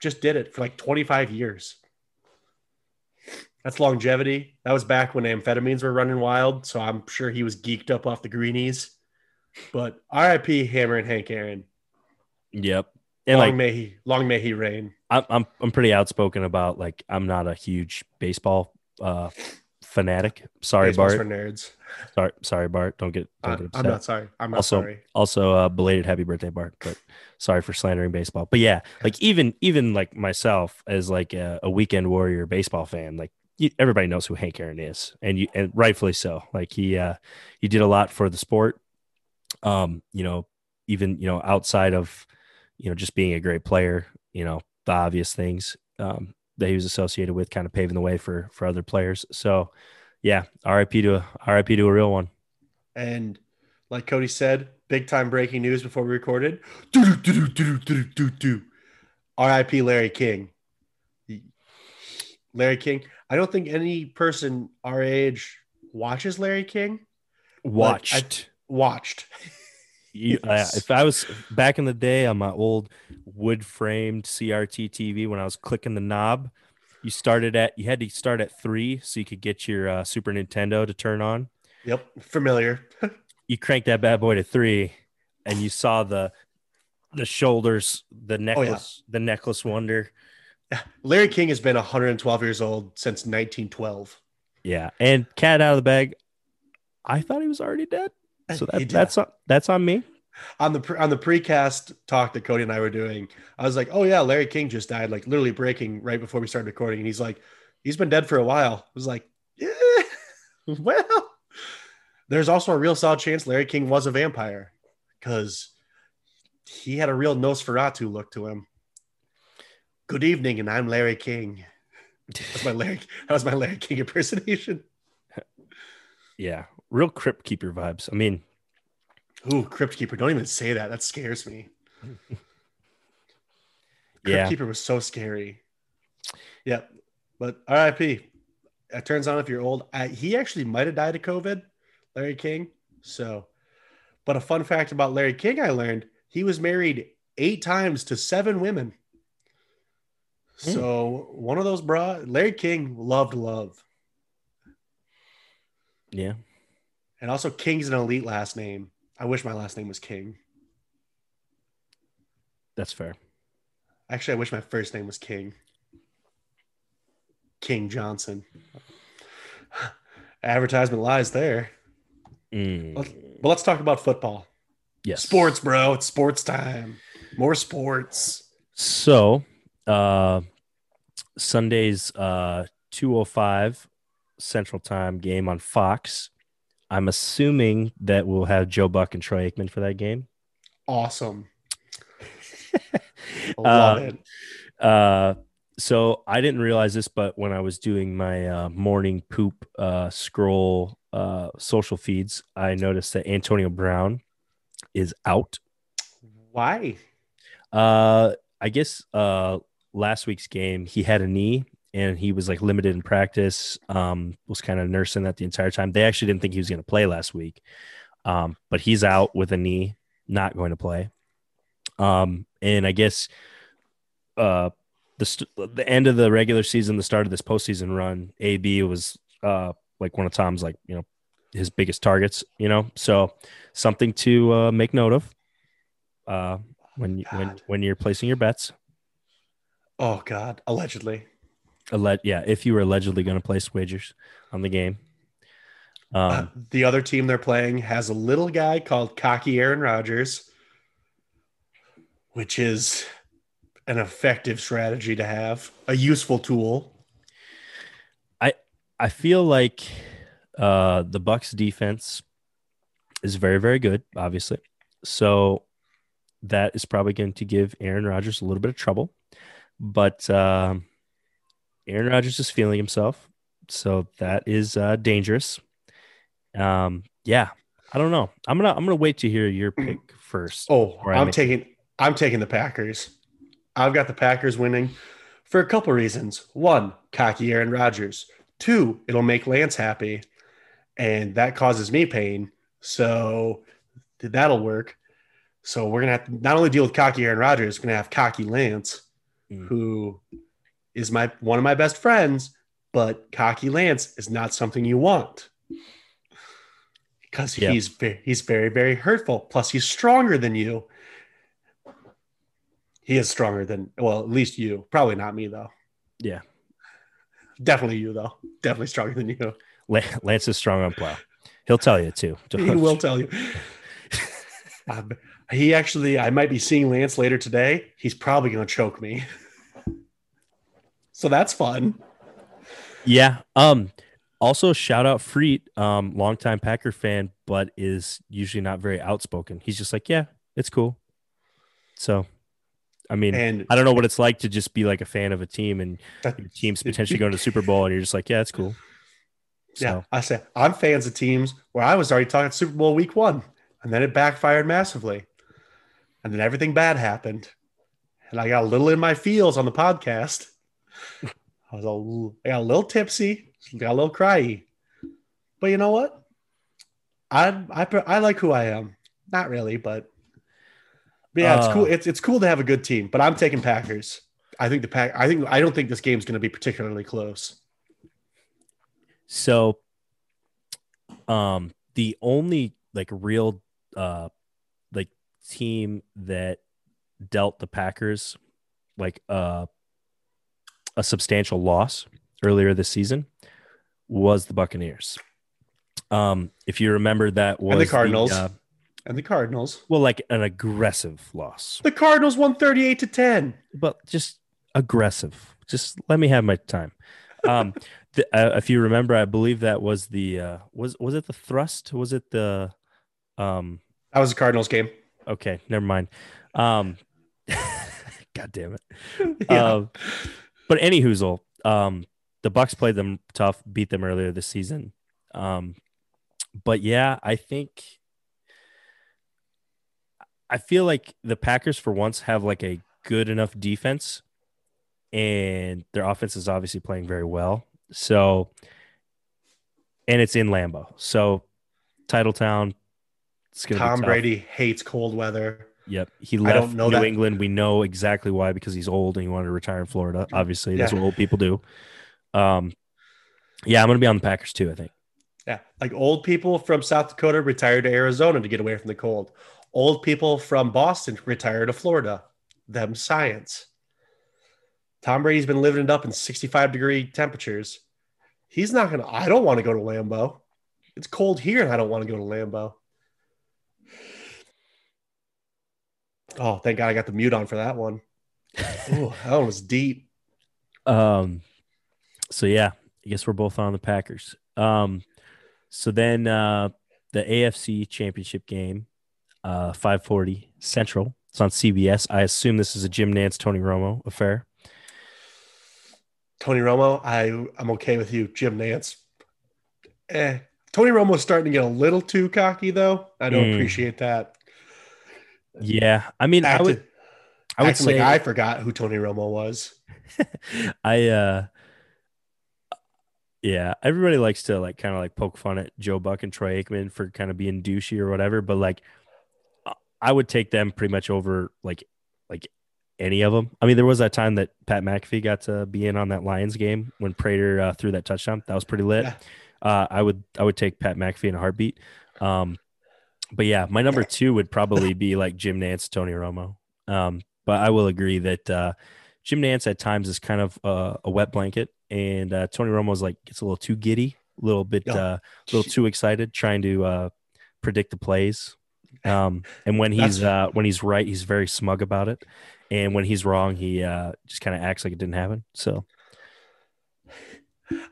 Just did it for like 25 years. That's longevity. That was back when amphetamines were running wild. So I'm sure he was geeked up off the greenies. But RIP Hammerin' Hank Aaron. Yep. And long like, may he long may he reign. I'm, I'm, I'm pretty outspoken about like, I'm not a huge baseball uh, fanatic. Sorry, Baseball's Bart. for nerds. Sorry, sorry, Bart. Don't get, don't get I'm not sorry. I'm not Also- sorry. also uh belated happy birthday bart but sorry for slandering baseball but yeah like even even like myself as like a, a weekend warrior baseball fan like you, everybody knows who hank aaron is and you and rightfully so like he uh he did a lot for the sport um you know even you know outside of you know just being a great player you know the obvious things um that he was associated with kind of paving the way for for other players so yeah rip to a rip to a real one And like Cody said, big time breaking news before we recorded. RIP Larry King. Larry King. I don't think any person our age watches Larry King. Watched. Watched. You, uh, if I was back in the day on my old wood framed CRT TV when I was clicking the knob, you started at you had to start at three so you could get your uh, Super Nintendo to turn on. Yep, familiar. You cranked that bad boy to three, and you saw the the shoulders, the necklace, the necklace wonder. Larry King has been 112 years old since 1912. Yeah, and cat out of the bag. I thought he was already dead, so He that, that's on, that's on me. On the on the precast talk that Cody and I were doing, I was like, "Oh yeah, Larry King just died." Like literally breaking right before we started recording, and he's like, "He's been dead for a while." I was like, "Yeah, well." There's also a real solid chance Larry King was a vampire because he had a real Nosferatu look to him. Good evening, and I'm Larry King. That's my Larry. That was my Larry King impersonation. Yeah, real crypt keeper vibes. I mean, Ooh, Crypt Keeper! Don't even say that. That scares me. Crypt yeah, Keeper was so scary. Yep. But RIP. It turns out if you're old, I, he actually might have died of COVID, Larry King. So, but a fun fact about Larry King I learned he was married eight times to seven women. Hmm. So, one of those bra, Larry King loved love. yeah. And also, King's an elite last name. I wish my last name was King. That's fair. Actually, I wish my first name was King. King Johnson. Advertisement lies there. Mm, Let's, but let's talk about football. yes. Sports, bro. It's sports time. More sports. So, uh, Sunday's uh 205 Central Time game on Fox. I'm assuming that we'll have Joe Buck and Troy Aikman for that game. Awesome. Love Uh, it. Uh, so I didn't realize this, but when I was doing my uh, morning poop uh, scroll uh, social feeds, I noticed that Antonio Brown is out. Why? Uh, I guess uh, last week's game he had a knee and he was like limited in practice. Um, was kind of nursing that the entire time. They actually didn't think he was going to play last week, um, but he's out with a knee, not going to play. Um, and I guess uh, the st- the end of the regular season, the start of this postseason run, AB was uh like one of Tom's like you know his biggest targets. You know, so something to uh, make note of. Uh, when you, when when you're placing your bets. Oh God. Allegedly. Yeah, if you were allegedly going to place wagers on the game. Um, Uh, the other team they're playing has a little guy called Cocky Aaron Rodgers, which is an effective strategy to have, a useful tool. I feel like uh, the Bucs defense is very, very good, obviously. So that is probably going to give Aaron Rodgers a little bit of trouble. But um, Aaron Rodgers is feeling himself. So that is uh, dangerous. Um, yeah, I don't know. I'm gonna I'm gonna wait to hear your pick first. Oh, I'm taking I'm taking the Packers. I've got the Packers winning for a couple reasons. One, cocky Aaron Rodgers. Two, it'll make Lance happy, and that causes me pain. So that'll work. So we're gonna have to not only deal with cocky Aaron Rodgers, we're gonna have cocky Lance, Mm. who is my one of my best friends, but cocky Lance is not something you want. Because Yep. he's very, he's very very hurtful. Plus, he's stronger than you. He is stronger than well, at least you. Probably not me though. Yeah. Definitely you though. Definitely stronger than you. Lance is strong on plow. He'll tell you too. He will tell you. Um, he actually, I might be seeing Lance later today. He's probably going to choke me. So that's fun. Yeah. Um. Also, shout out Freet, um, longtime Packer fan, but is usually not very outspoken. He's just like, yeah, it's cool. So, I mean, And I don't know what it's like to just be like a fan of a team and that, your team's potentially going to the Super Bowl, and you're just like, yeah, it's cool. So, yeah, I said I'm fans of teams where I was already talking Super Bowl week one, and then it backfired massively, and then everything bad happened, and I got a little in my feels on the podcast. I was a little, I got a little tipsy, got a little cryy. But you know what? I I I like who I am. Not really, but, but yeah, it's Uh. cool. It's it's cool to have a good team. But I'm taking Packers. I think the pack. I think I don't think this game's going to be particularly close. So, um, the only like real, uh, like team that dealt the Packers like uh, a substantial loss earlier this season was the Buccaneers. Um, if you remember, that was the Cardinals. uh, And the Cardinals. well, like an aggressive loss, The Cardinals won 38 to 10. but just aggressive. Just let me have my time. Um, the, uh, if you remember, I believe that was the uh, was was it the thrust? Was it the um? That was the Cardinals game. Okay, never mind. Um, God damn it. Yeah. Um, but any hoozle, um, the Bucs played them tough, beat them earlier this season. Um, but yeah, I think I feel like the Packers for once have like a good enough defense, and their offense is obviously playing very well. So, and it's in Lambeau, so Titletown. It's gonna be Tom. Brady hates cold weather. Yep, he I left don't know New that. England. We know exactly why because he's old and he wanted to retire in Florida. Obviously, that's Yeah. what old people do. Um, yeah, I'm gonna be on the Packers too. I think. Yeah. Like old people from South Dakota retired to Arizona to get away from the cold. Old people from Boston retired to Florida. Them science. Tom Brady's been living it up in 65 degree temperatures. He's not going to, I don't want to go to Lambeau. It's cold here and I don't want to go to Lambeau. Oh, thank God I got the mute on for that one. Ooh, that one was deep. Um, so yeah, I guess we're both on the Packers. Um, so then uh, the AFC Championship game, uh, 5:40 Central. It's on CBS. I assume this is a Jim Nantz Tony Romo affair. Tony Romo, I I'm okay with you. Jim Nantz. Eh. Tony Romo's starting to get a little too cocky though. I don't Mm. appreciate that. Yeah, I mean, I would, I would say, like I forgot who Tony Romo was. I uh yeah, everybody likes to like kind of like poke fun at Joe Buck and Troy Aikman for kind of being douchey or whatever, but like I- I would take them pretty much over like like any of them. I mean, there was that time that Pat McAfee got to be in on that Lions game when Prater uh, threw that touchdown. That was pretty lit. Yeah. Uh, I would I would take Pat McAfee in a heartbeat. Um, but yeah, my number two would probably be like Jim Nantz, Tony Romo. Um, but I will agree that uh, Jim Nantz at times is kind of uh, a wet blanket, and uh, Tony Romo's like gets a little too giddy, a little bit, Yeah. uh, a little too excited, trying to uh, predict the plays. Um, and when he's uh, when he's right, he's very smug about it, and when he's wrong, he uh, just kind of acts like it didn't happen. So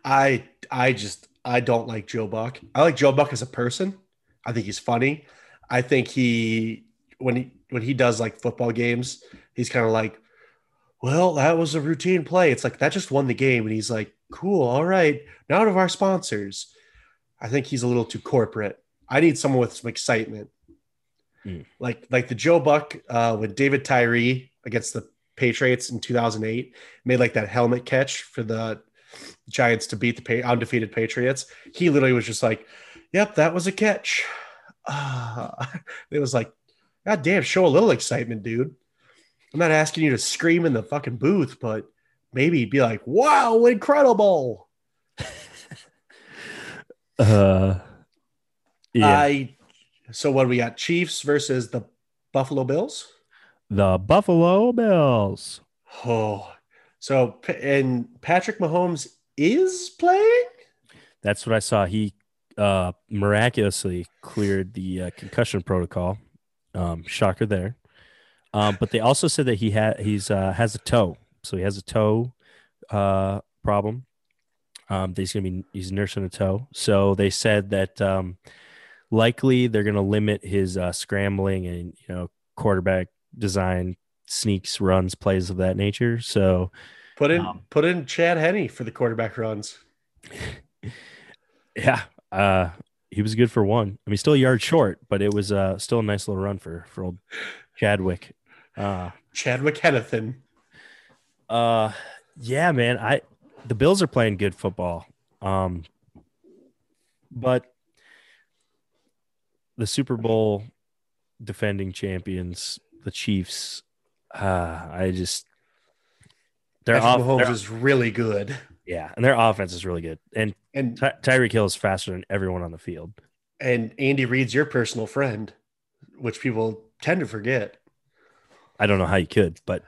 I I just I don't like Joe Buck. I like Joe Buck as a person. I think he's funny. I think he when he when he does like football games, he's kind of like, well, that was a routine play. It's like that just won the game, and he's like, cool, all right. Now to our sponsors. I think he's a little too corporate. I need someone with some excitement. Mm. Like like the Joe Buck uh, when David Tyree against the Patriots in 2008 made like that helmet catch for the Giants to beat the pa- undefeated Patriots. He literally was just like, "Yep, that was a catch." Ah, it was like, "God damn, show a little excitement, dude." I'm not asking you to scream in the fucking booth, but maybe be like, "Wow, incredible!" uh, yeah, I. So what do we got? Chiefs versus the Buffalo Bills. the Buffalo Bills. Oh, so and Patrick Mahomes is playing. That's what I saw. He uh, miraculously cleared the uh, concussion protocol. Um, shocker there. Um, but they also said that he had he's uh, has a toe, so he has a toe uh, problem. Um, that he's gonna be he's nursing a toe. So they said that um, likely they're gonna limit his uh, scrambling and you know quarterback design sneaks, runs, plays of that nature. So Put in Um, put in Chad Henne for the quarterback runs. Yeah, uh, he was good for one. I mean, still a yard short, but it was uh, still a nice little run for for old Chadwick. Uh, Chadwick Hennethan. uh, yeah, man. I the Bills are playing good football. Um, but the Super Bowl defending champions, the Chiefs, uh, I just their Patrick off, Mahomes is really good, yeah, and their offense is really good. And and Ty- Tyreek Hill is faster than everyone on the field. and Andy Reid's your personal friend, which people tend to forget. I don't know how you could, but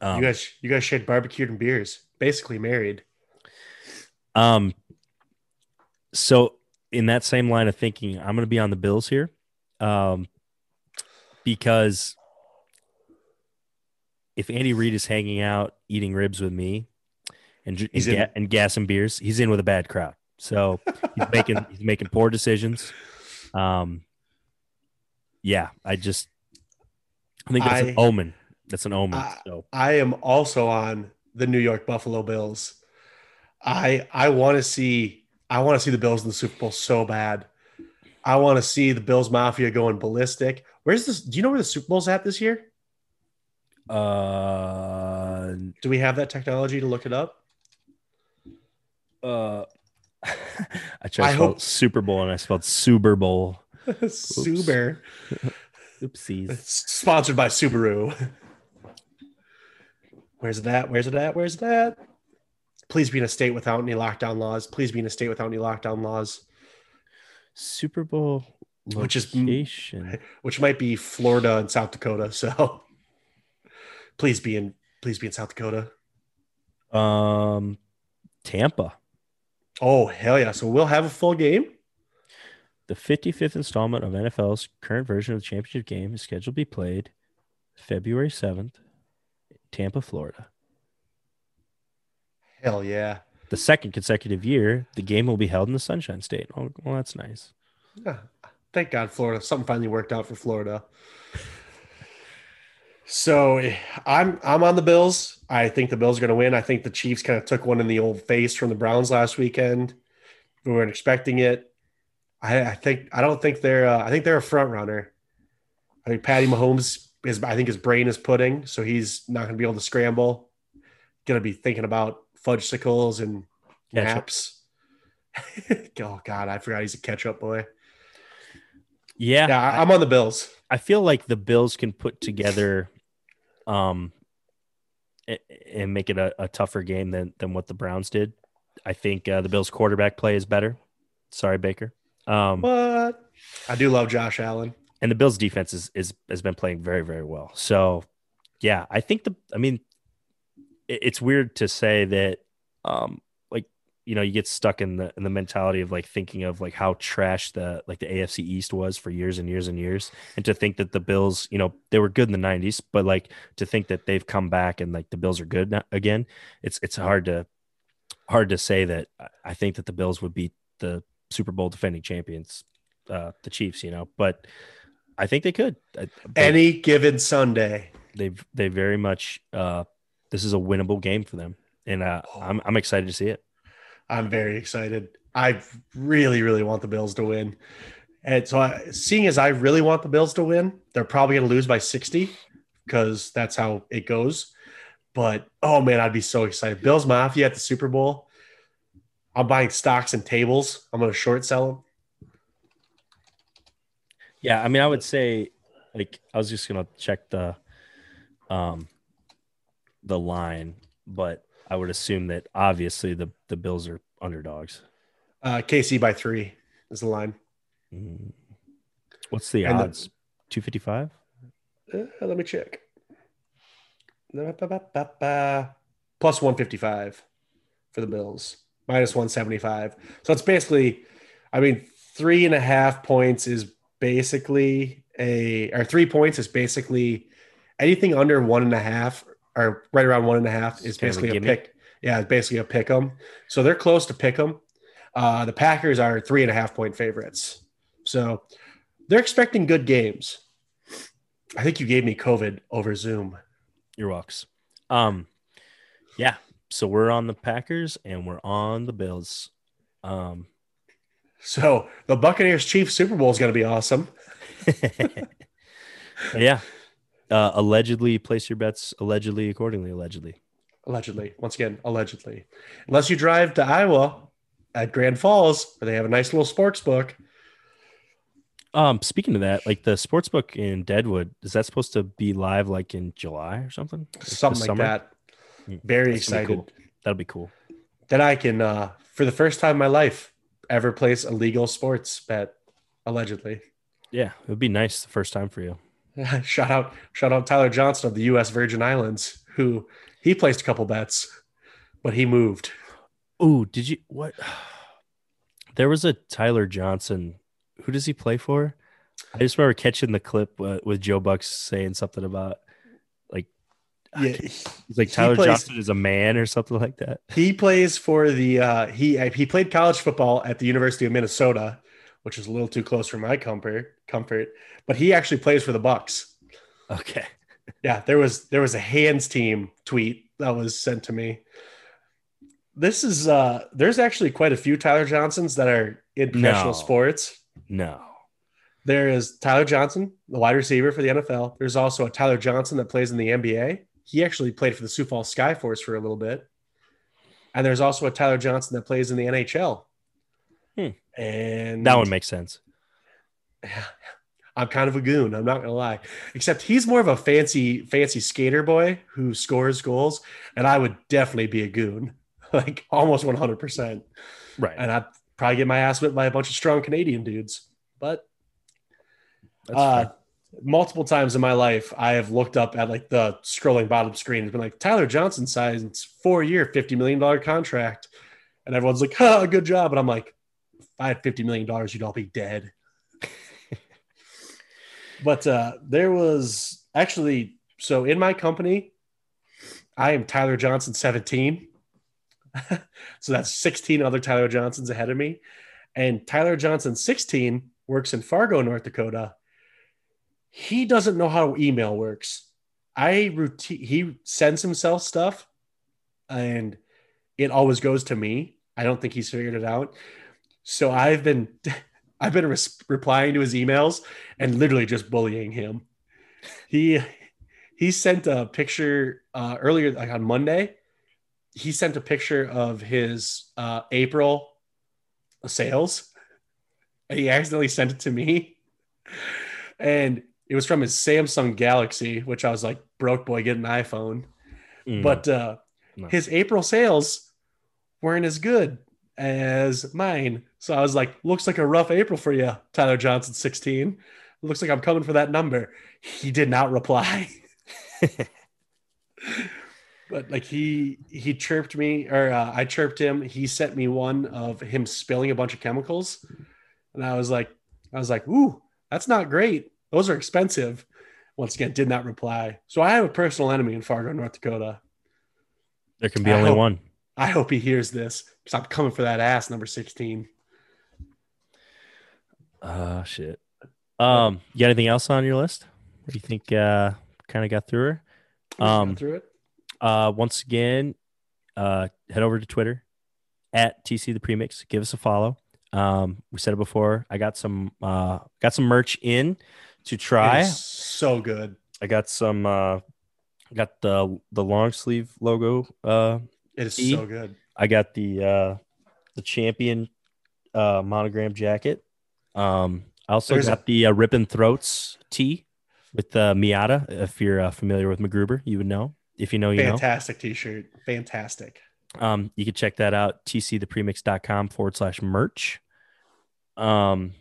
um, you guys, you guys shared barbecued and beers, basically married. Um, so in that same line of thinking, I'm going to be on the Bills here, um, because if Andy Reid is hanging out eating ribs with me and He's and, in- ga- and gas and beers, he's in with a bad crowd. So he's making he's making poor decisions. Um, yeah, I just I think that's an omen. That's an omen. I- so I am also on the New York Buffalo Bills. I I want to see I want to see the Bills in the Super Bowl so bad. I want to see the Bills Mafia going ballistic. Where's this? Do you know where the Super Bowl's at this year? uh, Do we have that technology to look it up? Uh, I tried to I spell hope- Super Bowl and I spelled Super Bowl. Suber. Oopsies. Sponsored by Subaru. Where's that? Where's it at? Where's that? Please be in a state without any lockdown laws. Please be in a state without any lockdown laws, Super Bowl Which is- location. which might be Florida and South Dakota. So please be in please be in South Dakota. Um, Tampa. Oh hell yeah. So we'll have a full game. The 55th installment of NFL's current version of the championship game is scheduled to be played February 7th, Tampa, Florida. Hell yeah. The second consecutive year, the game will be held in the Sunshine State. Oh, well, that's nice. Yeah. Thank God Florida. Something finally worked out for Florida. So I'm I'm on the Bills. I think the Bills are going to win. I think the Chiefs kind of took one in the old face from the Browns last weekend. We weren't expecting it. I, I think I don't think they're uh, I think they're a front runner. I think Patty Mahomes is I think his brain is pudding, so he's not going to be able to scramble. Going to be thinking about fudgesicles and naps. oh God, I forgot he's a catch-up boy. Yeah, Yeah, I, I'm on the Bills. I feel like the Bills can put together, um, and make it a, a tougher game than than what the Browns did. I think uh, the Bills' quarterback play is better. Sorry, Baker. Um, What? I do love Josh Allen. and the Bills' defense is, is has been playing very very well. So, yeah, I think the. I mean, it- it's weird to say that, um, like you know, you get stuck in the in the mentality of like thinking of like how trash the like the AFC East was for years and years and years, and to think that the Bills, you know, they were good in the '90s, but like to think that they've come back and like the Bills are good now, again, it's it's hard to hard to say that. I- I think that the Bills would beat the Super Bowl defending champions, uh, the Chiefs, you know, but I think they could. But Any given Sunday. they've they very much uh, this is a winnable game for them, and uh, I'm I'm excited to see it. I'm very excited. I really, really want the Bills to win. And so, I, seeing as I really want the Bills to win, they're probably going to lose by 60 because that's how it goes. But oh man, I'd be so excited. Bills Mafia at the Super Bowl. I'm buying stocks and tables. I'm going to short sell them. Yeah, I mean, I would say like I was just gonna check the um the line, but I would assume that obviously the the Bills are underdogs. Uh, KC by three is the line. Mm. What's the And odds? Two fifty five. Uh, let me check. Plus 155 for the Bills, minus 175. So it's basically, I mean, three and a half points is basically a, or three points is basically anything under one and a half or right around one and a half is of a basically a, pick. Yeah, it's basically a pick 'em. So they're close to pick 'em. Uh, the Packers are three and a half point favorites. So they're expecting good games. I think you gave me COVID over Zoom. Your walks. Um, yeah. So we're on the Packers and we're on the Bills. Um, So the Buccaneers Chiefs Super Bowl is going to be awesome. yeah. Uh, allegedly, place your bets. Allegedly, accordingly. Allegedly. Allegedly. Once again, allegedly. Unless you drive to Iowa at Grand Falls, where they have a nice little sports book. Um, speaking of that, like the sports book in Deadwood, is that supposed to be live like in July or something? Something like summer? that. Hmm, Very that's gonna be excited. cool. That'll be cool. Then I can, uh, for the first time in my life, ever place a legal sports bet, allegedly. Yeah, it would be nice the first time for you. shout out, shout out Tyler Johnson of the U.S. Virgin Islands, who he placed a couple bets, but he moved. Oh, did you what? There was a Tyler Johnson. Who does he play for? I just remember catching the clip uh, with Joe Bucks saying something about like Yeah, he's like He Tyler plays- Johnson is a man or something like that. he plays for the uh, he he played college football at the University of Minnesota, which is a little too close for my comfort. Comfort, but he actually plays for the Bucs. Okay. Yeah, there was there was a hands team tweet that was sent to me. This is uh there's actually quite a few Tyler Johnsons that are in professional No. sports. No. There is Tyler Johnson, the wide receiver for the NFL. There's also a Tyler Johnson that plays in the NBA. He actually played for the Sioux Falls Skyforce for a little bit. And there's also a Tyler Johnson that plays in the NHL. Hmm. And That one makes sense. I'm kind of a goon. I'm not gonna lie. Except he's more of a fancy, fancy skater boy who scores goals, and I would definitely be a goon, like almost 100. percent Right. And I'd probably get my ass whipped by a bunch of strong Canadian dudes. But uh, multiple times in my life, I have looked up at like the scrolling bottom screen and been like, Tyler Johnson signs four year, $50 million contract. And everyone's like, huh, good job. And I'm like, if I had $50 million, you'd all be dead. But uh, there was actually, so in my company, I am Tyler Johnson 17. so that's 16 other Tyler Johnsons ahead of me. And Tyler Johnson 16 works in Fargo, North Dakota he doesn't know how email works. I routine he sends himself stuff and it always goes to me. I don't think he's figured it out. So I've been I've been replying to his emails and literally just bullying him. He he sent a picture uh, earlier like on Monday. He sent a picture of his uh, April sales and he accidentally sent it to me. And it was from his Samsung Galaxy, which I was like, broke boy, get an iPhone. Mm. But uh, No. his April sales weren't as good as mine. So I was like, looks like a rough April for you, Tyler Johnson 16. Looks like I'm coming for that number. He did not reply. but like he he chirped me or uh, I chirped him. He sent me one of him spilling a bunch of chemicals. And I was like, I was like, ooh, that's not great. Those are expensive. Once again, did not reply. So I have a personal enemy in Fargo, North Dakota. there can be I only hope- one. I hope he hears this because I'm coming for that ass, number 16. Uh shit. Um, you got anything else on your list? What do you think uh kind of got through her? Um, through it. Uh, once again, uh, head over to Twitter at TC the Premix. Give us a follow. Um, we said it before. I got some uh, got some merch in to try. is so good. I got some. Uh, got the the long sleeve logo. Uh, It is E? so good. I got the uh, the champion uh, monogram jacket. Um, I also There's a- got the uh, Rippin' Throats tee with uh, Miata. If you're uh, familiar with MacGruber, you would know. If you know, you know. Fantastic t-shirt. Fantastic. Um, you can check that out, tcthepremix.com forward slash merch. Um,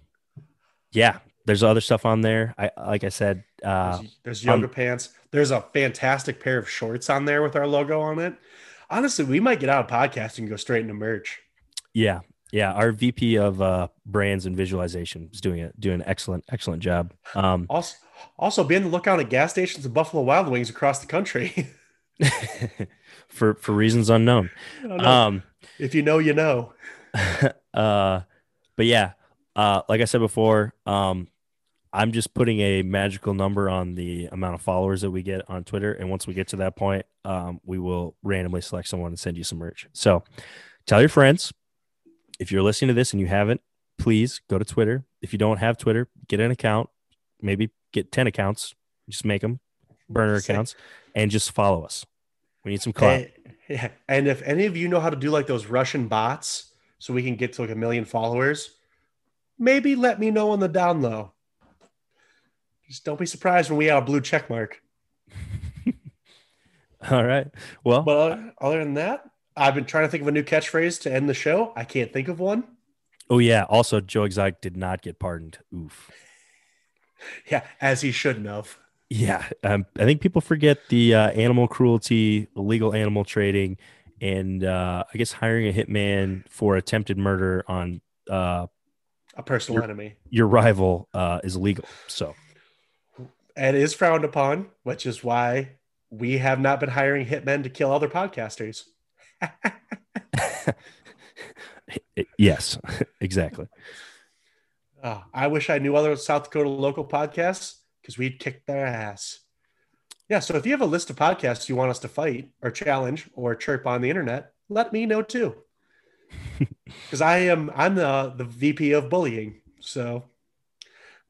yeah, there's other stuff on there. I like I said, uh, There's, there's yoga um, pants. There's a fantastic pair of shorts on there with our logo on it. Honestly, we might get out of podcasting and go straight into merch. yeah, yeah. Our VP of uh, brands and visualization is doing it, doing an excellent, excellent job. Um, Also, also be on the lookout at gas stations and Buffalo Wild Wings across the country. for for reasons unknown. I don't know. Um, if you know, you know. uh, but yeah, uh, like I said before, um, I'm just putting a magical number on the amount of followers that we get on Twitter, and once we get to that point, um, we will randomly select someone and send you some merch. So, tell your friends if you're listening to this and you haven't, please go to Twitter. If you don't have Twitter, get an account. Maybe get ten accounts. Just make them burner accounts, and just follow us. We need some clout. And, yeah. and if any of you know how to do like those Russian bots, so we can get to like a million followers, maybe let me know on the down low. Just don't be surprised when we have a blue check mark. All right. Well, But other- than that, I've been trying to think of a new catchphrase to end the show. I can't think of one. oh yeah. Also, Joe Exotic did not get pardoned. Oof. Yeah, as he shouldn't have. Yeah, um, I think people forget the uh, animal cruelty, illegal animal trading, and uh, I guess hiring a hitman for attempted murder on uh, A personal You're- enemy. your rival uh, is illegal. So, And is frowned upon, which is why we have not been hiring hitmen to kill other podcasters. yes, exactly. Uh, I wish I knew other South Dakota local podcasts because we'd kick their ass. Yeah, so if you have a list of podcasts you want us to fight or challenge or chirp on the internet, let me know too. Because I am I'm the the VP of bullying. So,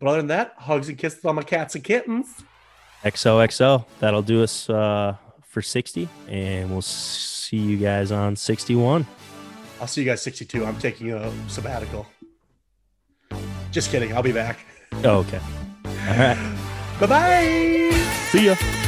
but other than that, hugs and kisses on my cats and kittens. XOXO. That'll do us uh, for 60, and we'll see you guys on 61. I'll see you guys 62. I'm taking a sabbatical. Just kidding. I'll be back. Oh, okay. All right. Bye bye. See ya.